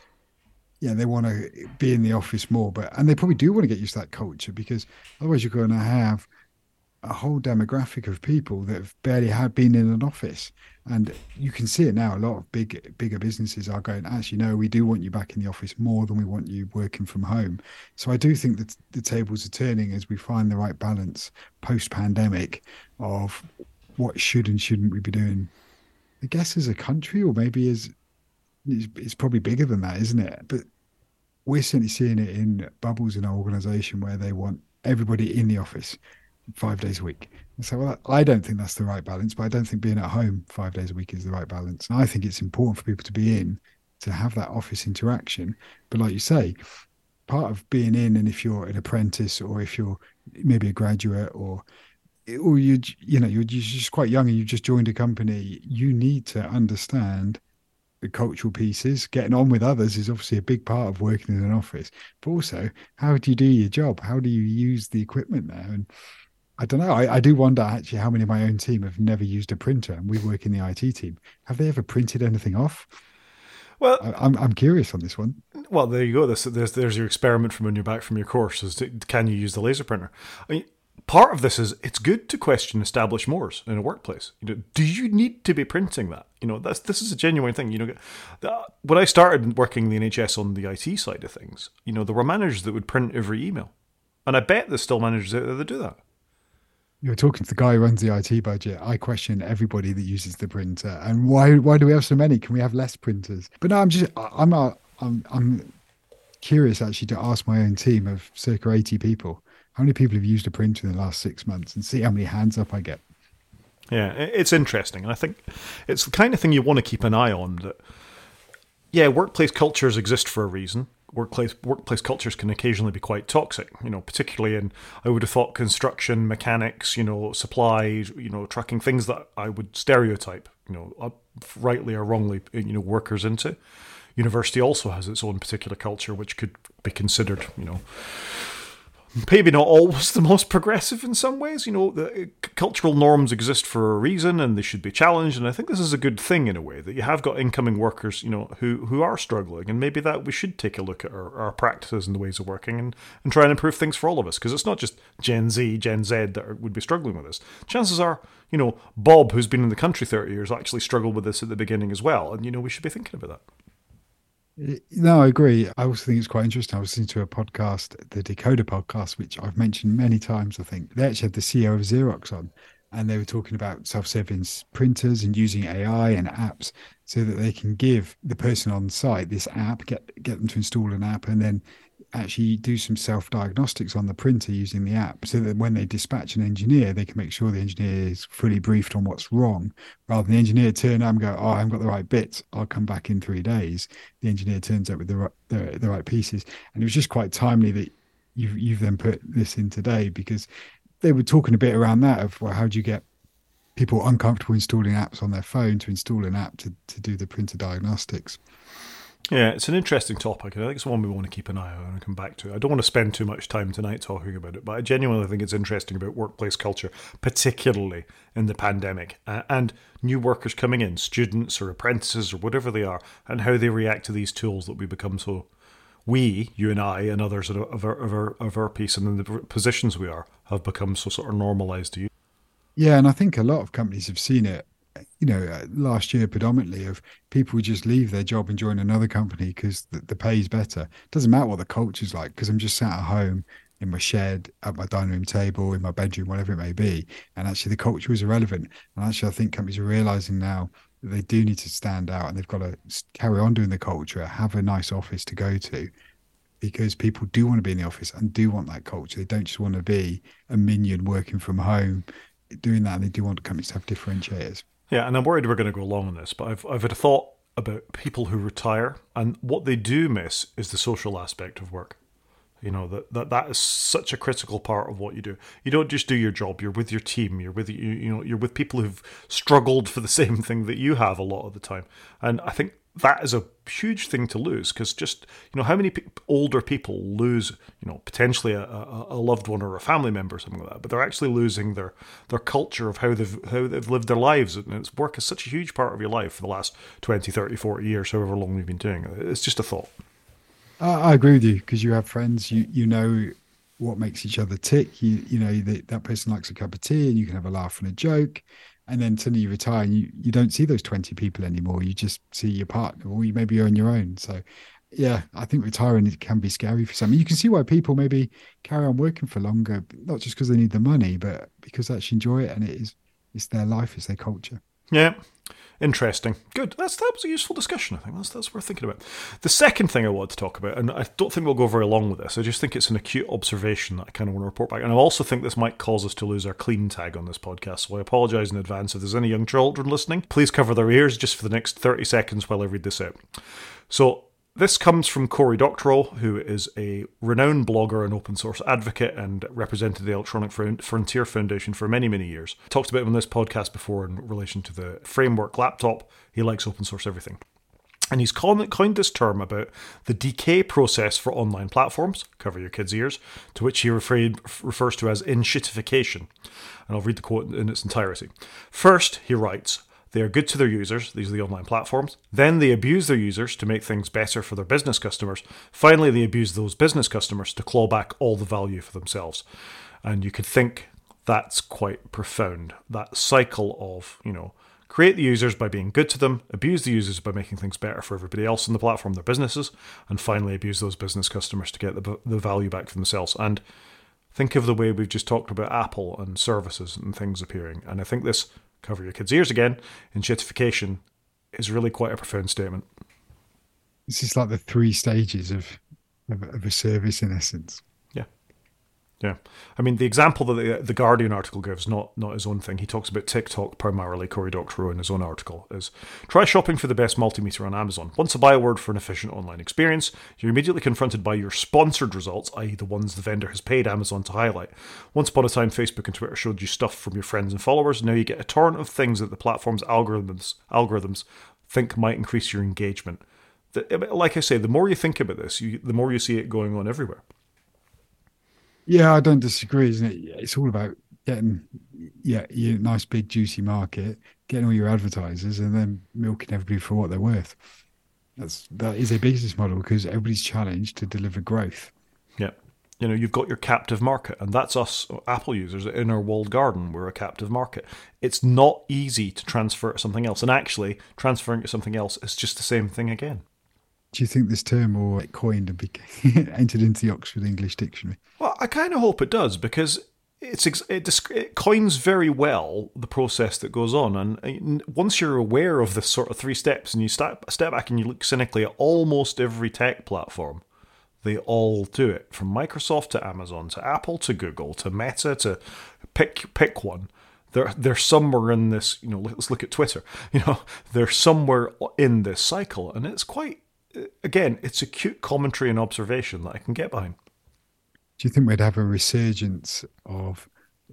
yeah, they want to be in the office more, but and they probably do want to get used to that culture because otherwise you're going to have a whole demographic of people that have barely had been in an office. And you can see it now. A lot of big, bigger businesses are going, actually, no, we do want you back in the office more than we want you working from home. So I do think that the tables are turning as we find the right balance post pandemic of what should and shouldn't we be doing. I guess as a country, or maybe as it's, it's probably bigger than that, isn't it? But we're certainly seeing it in bubbles in our organization where they want everybody in the office five days a week. And so well, I don't think that's the right balance, but I don't think being at home five days a week is the right balance. And I think it's important for people to be in to have that office interaction. But like you say, part of being in, and if you're an apprentice or if you're maybe a graduate or or you you know you're just quite young and you've just joined a company, you need to understand the cultural pieces. Getting on with others is obviously a big part of working in an office, but also how do you do your job? How do you use the equipment there? And I don't know. I, I, do wonder actually how many of my own team have never used a printer, and we work in the IT team. Have they ever printed anything off? Well, I, am I'm, I'm curious on this one. Well, there you go. There's, there's there's your experiment from when you're back from your course. Is to, can you use the laser printer? I mean, part of this is it's good to question established mores in a workplace. You know, do you need to be printing that? You know, that's this is a genuine thing. You know, when I started working in the NHS on the IT side of things, you know, there were managers that would print every email, and I bet there's still managers out there that do that. You're talking to the guy who runs the IT budget. I question everybody that uses the printer, and why? Why do we have so many? Can we have less printers? But no, I'm just I'm uh, I'm I'm curious actually to ask my own team of circa 80 people how many people have used a printer in the last six months and see how many hands up I get. Yeah, it's interesting. And I think it's the kind of thing you want to keep an eye on that, yeah, workplace cultures exist for a reason. Workplace workplace cultures can occasionally be quite toxic, you know, particularly in I would have thought construction, mechanics, you know, supplies, you know, trucking things that I would stereotype, you know, rightly or wrongly, you know, workers into. University also has its own particular culture, which could be considered, you know, maybe not always the most progressive in some ways. You know, the uh, cultural norms exist for a reason, and they should be challenged. And I think this is a good thing in a way that you have got incoming workers, you know, who who are struggling, and maybe that we should take a look at our, our practices and the ways of working, and and try and improve things for all of us. Because it's not just Gen Z, Gen Z that are, would be struggling with this. Chances are, you know, Bob, who's been in the country thirty years, actually struggled with this at the beginning as well, and you know, we should be thinking about that. No, I agree. I also think it's quite interesting. I was listening to a podcast, the Decoder podcast, which I've mentioned many times. I think they actually had the CEO of Xerox on, and they were talking about self-serving printers and using AI and apps so that they can give the person on site this app, get get them to install an app, and then actually do some self diagnostics on the printer using the app so that when they dispatch an engineer, they can make sure the engineer is fully briefed on what's wrong rather than the engineer turn up and go, Oh, I haven't got the right bits. I'll come back in three days. The engineer turns up with the right, the, the right pieces. And it was just quite timely that you've, you've then put this in today because they were talking a bit around that of well, how do you get people uncomfortable installing apps on their phone to install an app to, to do the printer diagnostics. Yeah, it's an interesting topic, and I think it's one we want to keep an eye on and come back to. I don't want to spend too much time tonight talking about it, but I genuinely think it's interesting about workplace culture, particularly in the pandemic, uh, and new workers coming in, students or apprentices or whatever they are, and how they react to these tools that we become so. We, you and I, and others of our, of our, of our piece and in the positions we are, have become so sort of normalized to you. Yeah, and I think a lot of companies have seen it you know, uh, last year predominantly of people would just leave their job and join another company because the, the pay is better. It doesn't matter what the culture's like because I'm just sat at home in my shed, at my dining room table, in my bedroom, whatever it may be. And actually, the culture is irrelevant. And actually, I think companies are realizing now that they do need to stand out and they've got to carry on doing the culture, have a nice office to go to because people do want to be in the office and do want that culture. They don't just want to be a minion working from home doing that. And they do want companies to have differentiators. Yeah, and I'm worried we're going to go long on this, but I've I've had a thought about people who retire and what they do miss is the social aspect of work. You know that, that that is such a critical part of what you do. You don't just do your job; you're with your team. You're with you, you know you're with people who've struggled for the same thing that you have a lot of the time. And I think that is a huge thing to lose because just you know how many pe- older people lose you know potentially a, a, a, loved one or a family member or something like that but they're actually losing their their culture of how they've how they've lived their lives and it's work is such a huge part of your life for the last 20 30 40 years however long you've been doing it it's just a thought i agree with you because you have friends you you know what makes each other tick. You you know that that person likes a cup of tea, and you can have a laugh and a joke. And then suddenly you retire, and you you don't see those twenty people anymore. You just see your partner, or you maybe you're on your own. So, yeah, I think retiring it can be scary for some. You can see why people maybe carry on working for longer, not just because they need the money, but because they actually enjoy it, and it is it's their life, it's their culture. Yeah. Interesting. Good. That's that was a useful discussion. I think that's that's worth thinking about. The second thing I wanted to talk about, and I don't think we'll go very long with this. I just think it's an acute observation that I kind of want to report back, and I also think this might cause us to lose our clean tag on this podcast. So I apologise in advance if there's any young children listening. Please cover their ears just for the next thirty seconds while I read this out. So this comes from Cory Doctorow, who is a renowned blogger and open source advocate and represented the Electronic Frontier Foundation for many, many years. Talked about him on this podcast before in relation to the framework laptop. He likes open source everything. And he's coined this term about the decay process for online platforms, cover your kids' ears, to which he refers to as enshittification. And I'll read the quote in its entirety. First, he writes, they are good to their users, these are the online platforms. Then they abuse their users to make things better for their business customers. Finally, they abuse those business customers to claw back all the value for themselves. And you could think that's quite profound. That cycle of, you know, create the users by being good to them, abuse the users by making things better for everybody else on the platform, their businesses, and finally abuse those business customers to get the, the value back for themselves. And think of the way we've just talked about Apple and services and things appearing. And I think this cover your kids' ears again, enshittification is really quite a profound statement. This is like the three stages of, of, of a service in essence. Yeah, I mean the example that the, the Guardian article gives, not not his own thing. He talks about TikTok primarily. Cory Doctorow in his own article is try shopping for the best multimeter on Amazon. Once a buy a word for an efficient online experience, you're immediately confronted by your sponsored results, i.e., the ones the vendor has paid Amazon to highlight. Once upon a time, Facebook and Twitter showed you stuff from your friends and followers. Now you get a torrent of things that the platform's algorithms algorithms think might increase your engagement. The, like I say, the more you think about this, you, the more you see it going on everywhere. Yeah, I don't disagree. Isn't it? It's all about getting yeah, your nice big juicy market, getting all your advertisers, and then milking everybody for what they're worth. That's that is a business model because everybody's challenged to deliver growth. Yeah. You know, you've got your captive market, and that's us Apple users in our walled garden. We're a captive market. It's not easy to transfer to something else, and actually, transferring to something else is just the same thing again. Do you think this term will be coined and be entered into the Oxford English Dictionary? Well, I kind of hope it does because it's it, it coins very well the process that goes on, and once you're aware of this sort of three steps, and you step step back and you look cynically at almost every tech platform, they all do it from Microsoft to Amazon to Apple to Google to Meta to pick pick one. They're they're somewhere in this. You know, let's look at Twitter. You know, they're somewhere in this cycle, and it's quite again, it's a cute commentary and observation that I can get behind. Do you think we'd have a resurgence of,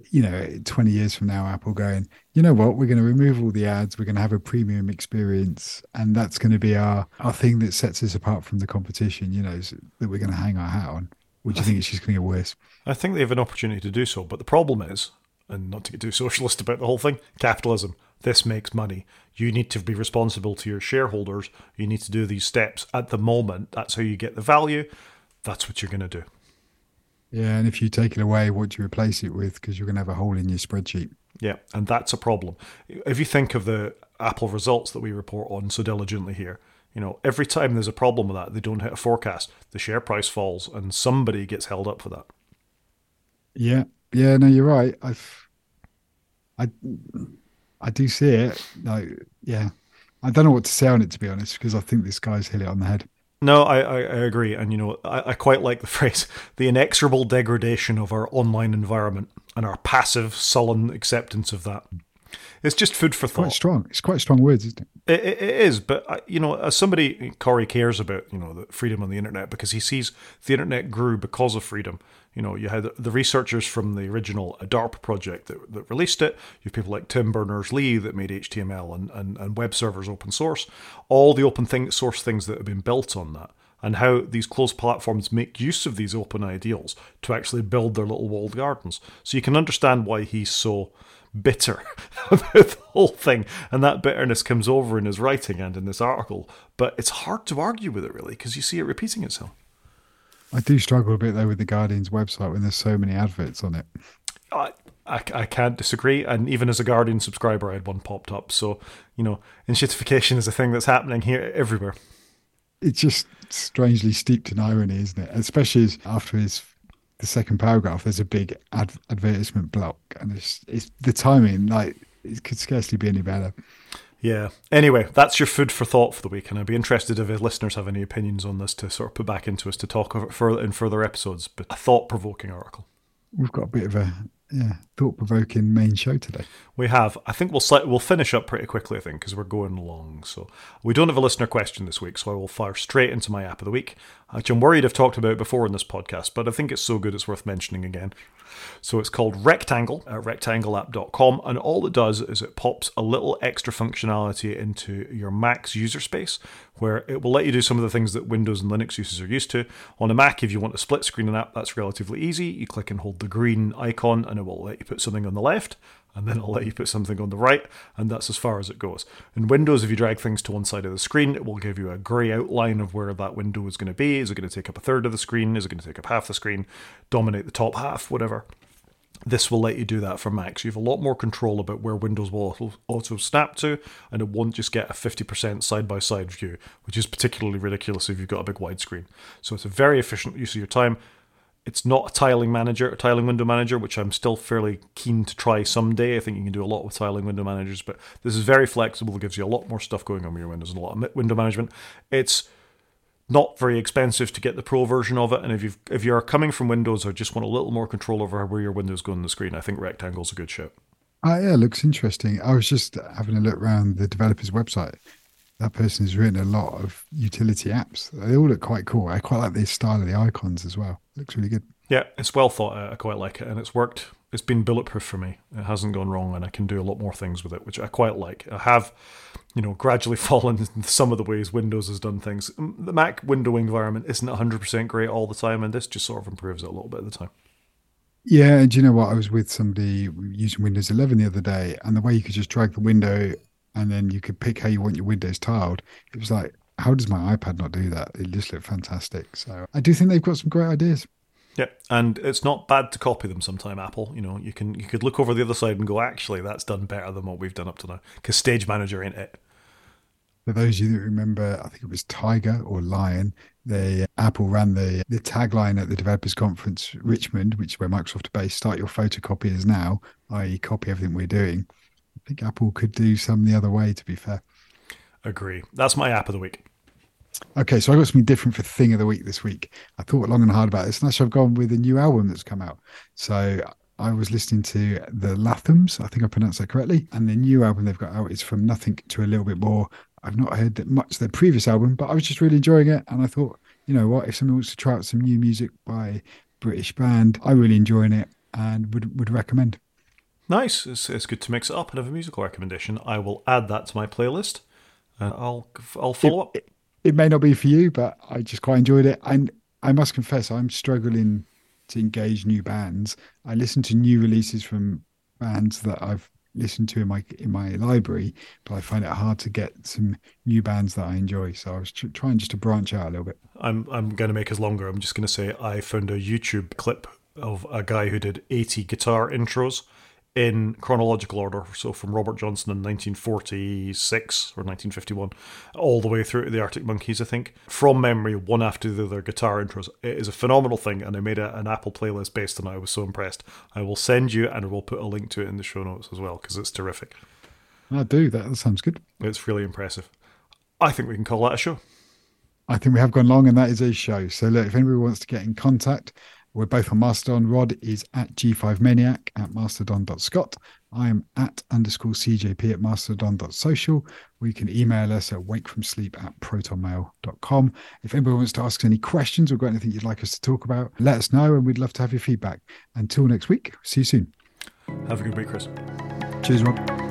you know, 20 years from now, Apple going, you know what, we're going to remove all the ads, we're going to have a premium experience, and that's going to be our, our thing that sets us apart from the competition, you know, that we're going to hang our hat on? Or do you think it's just going to get worse? I think they have an opportunity to do so, but the problem is, and not to get too socialist about the whole thing, capitalism. This makes money. You need to be responsible to your shareholders. You need to do these steps at the moment. That's how you get the value. That's what you're going to do. Yeah, and if you take it away, what do you replace it with? Because you're going to have a hole in your spreadsheet. Yeah, and that's a problem. If you think of the Apple results that we report on so diligently here, you know, every time there's a problem with that, they don't hit a forecast, the share price falls, and somebody gets held up for that. Yeah, yeah, no, you're right. I've, I, I do see it. Like, yeah, I don't know what to say on it to be honest, because I think this guy's hit it on the head. No, I, I, agree, and you know, I, I quite like the phrase "the inexorable degradation of our online environment" and our passive, sullen acceptance of that. It's just food for thought. Quite strong. It's quite strong words, isn't it? It, it, it is, but uh, you know, as somebody, Cory cares about you know the freedom on the internet because he sees the internet grew because of freedom. You know, you had the researchers from the original DARPA project that, that released it. You have people like Tim Berners Lee that made HTML and, and, and web servers open source. All the open thing, source things that have been built on that and how these closed platforms make use of these open ideals to actually build their little walled gardens. So you can understand why he's so bitter about the whole thing, and that bitterness comes over in his writing and in this article. But it's hard to argue with it really because you see it repeating itself. I do struggle a bit though with the Guardian's website when there's so many adverts on it. I, I, I can't disagree. And even as a Guardian subscriber, I had one popped up. So, you know, enshittification is a thing that's happening here everywhere. It's just strangely steeped in irony, isn't it? Especially after his the second paragraph, there's a big ad- advertisement block, and it's, it's the timing like it could scarcely be any better. Yeah. Anyway, that's your food for thought for the week, and I'd be interested if listeners have any opinions on this to sort of put back into us to talk over further in further episodes. But a thought-provoking article. We've got a bit of a yeah, thought provoking main show today. We have. I think we'll we'll finish up pretty quickly. I think because we're going long. So we don't have a listener question this week, so I will fire straight into my app of the week, which I'm worried I've talked about before in this podcast, but I think it's so good it's worth mentioning again. So it's called Rectangle at rectangleapp.com, and all it does is it pops a little extra functionality into your Mac's user space where it will let you do some of the things that Windows and Linux users are used to. On a Mac, if you want to split screen an app, that's relatively easy. You click and hold the green icon, and it will let you put something on the left and then it'll let you put something on the right, and that's as far as it goes. In Windows, if you drag things to one side of the screen, it will give you a grey outline of where that window is going to be. Is it going to take up a third of the screen? Is it going to take up half the screen? Dominate the top half? Whatever. This will let you do that for Macs. You have a lot more control about where Windows will auto snap to, and it won't just get a 50% side by side view, which is particularly ridiculous if you've got a big widescreen. So it's a very efficient use of your time. It's not a tiling manager, a tiling window manager, which I'm still fairly keen to try someday. I think you can do a lot with tiling window managers, but this is very flexible. It gives you a lot more stuff going on with your windows and a lot of window management. It's not very expensive to get the pro version of it. And if you if you're coming from Windows or just want a little more control over where your windows go on the screen, I think Rectangle's a good shout. Oh, yeah, looks interesting. I was just having a look around the developer's website. That person has written a lot of utility apps. They all look quite cool. I quite like the style of the icons as well. Looks really good. Yeah, it's well thought out. I quite like it, and it's worked. It's been bulletproof for me. It hasn't gone wrong, and I can do a lot more things with it, which I quite like. I have you know, gradually fallen in some of the ways Windows has done things. Mm, the Mac window environment isn't 100% great all the time, and this just sort of improves it a little bit at the time. Yeah, and you know what? I was with somebody using Windows 11 the other day, and the way you could just drag the window and then you could pick how you want your windows tiled, it was like, how does my iPad not do that? It just looked fantastic. So I do think they've got some great ideas. Yeah, and it's not bad to copy them sometime. Apple, you know, you can you could look over the other side and go, actually, that's done better than what we've done up to now. Because Stage Manager ain't it. For those of you that remember, I think it was Tiger or Lion. They uh, Apple ran the the tagline at the developers conference Redmond, which is where Microsoft are based. Start your photocopiers now, i.e., copy everything we're doing. I think Apple could do some the other way. To be fair, agree. That's my app of the week. Okay, so I got something different for thing of the week this week. I thought long and hard about this, and actually I've gone with a new album that's come out. So I was listening to the Lathums, I think I pronounced that correctly, and the new album they've got out is from nothing to a little bit more. I've not heard that much of their previous album, but I was just really enjoying it, and I thought, you know what, if someone wants to try out some new music by British band, I really enjoying it and would would recommend. Nice, it's, it's good to mix it up and have a musical recommendation. I will add that to my playlist. and I'll I'll follow it, up. It, it may not be for you, but I just quite enjoyed it. And I must confess, I'm struggling to engage new bands. I listen to new releases from bands that I've listened to in my in my library, but I find it hard to get some new bands that I enjoy. So I was tr- trying just to branch out a little bit. I'm I'm going to make us longer. I'm just going to say I found a YouTube clip of a guy who did 80 guitar intros in chronological order. So from Robert Johnson in 1946 or 1951, all the way through to the Arctic Monkeys, I think. From memory, one after the other guitar intros. It is a phenomenal thing, and I made a, an Apple playlist based on it. I was so impressed. I will send you, and we'll put a link to it in the show notes as well, because it's terrific. I do. That sounds good. It's really impressive. I think we can call that a show. I think we have gone long, and that is a show. So, look, if anybody wants to get in contact, we're both on Mastodon. Rod is at G5Maniac at mastodon.scot. I am at underscore CJP at mastodon.social. We can email us at wakefromsleep at protonmail.com. If anybody wants to ask any questions or got anything you'd like us to talk about, let us know and we'd love to have your feedback. Until next week, see you soon. Have a good week, Chris. Cheers, Rob.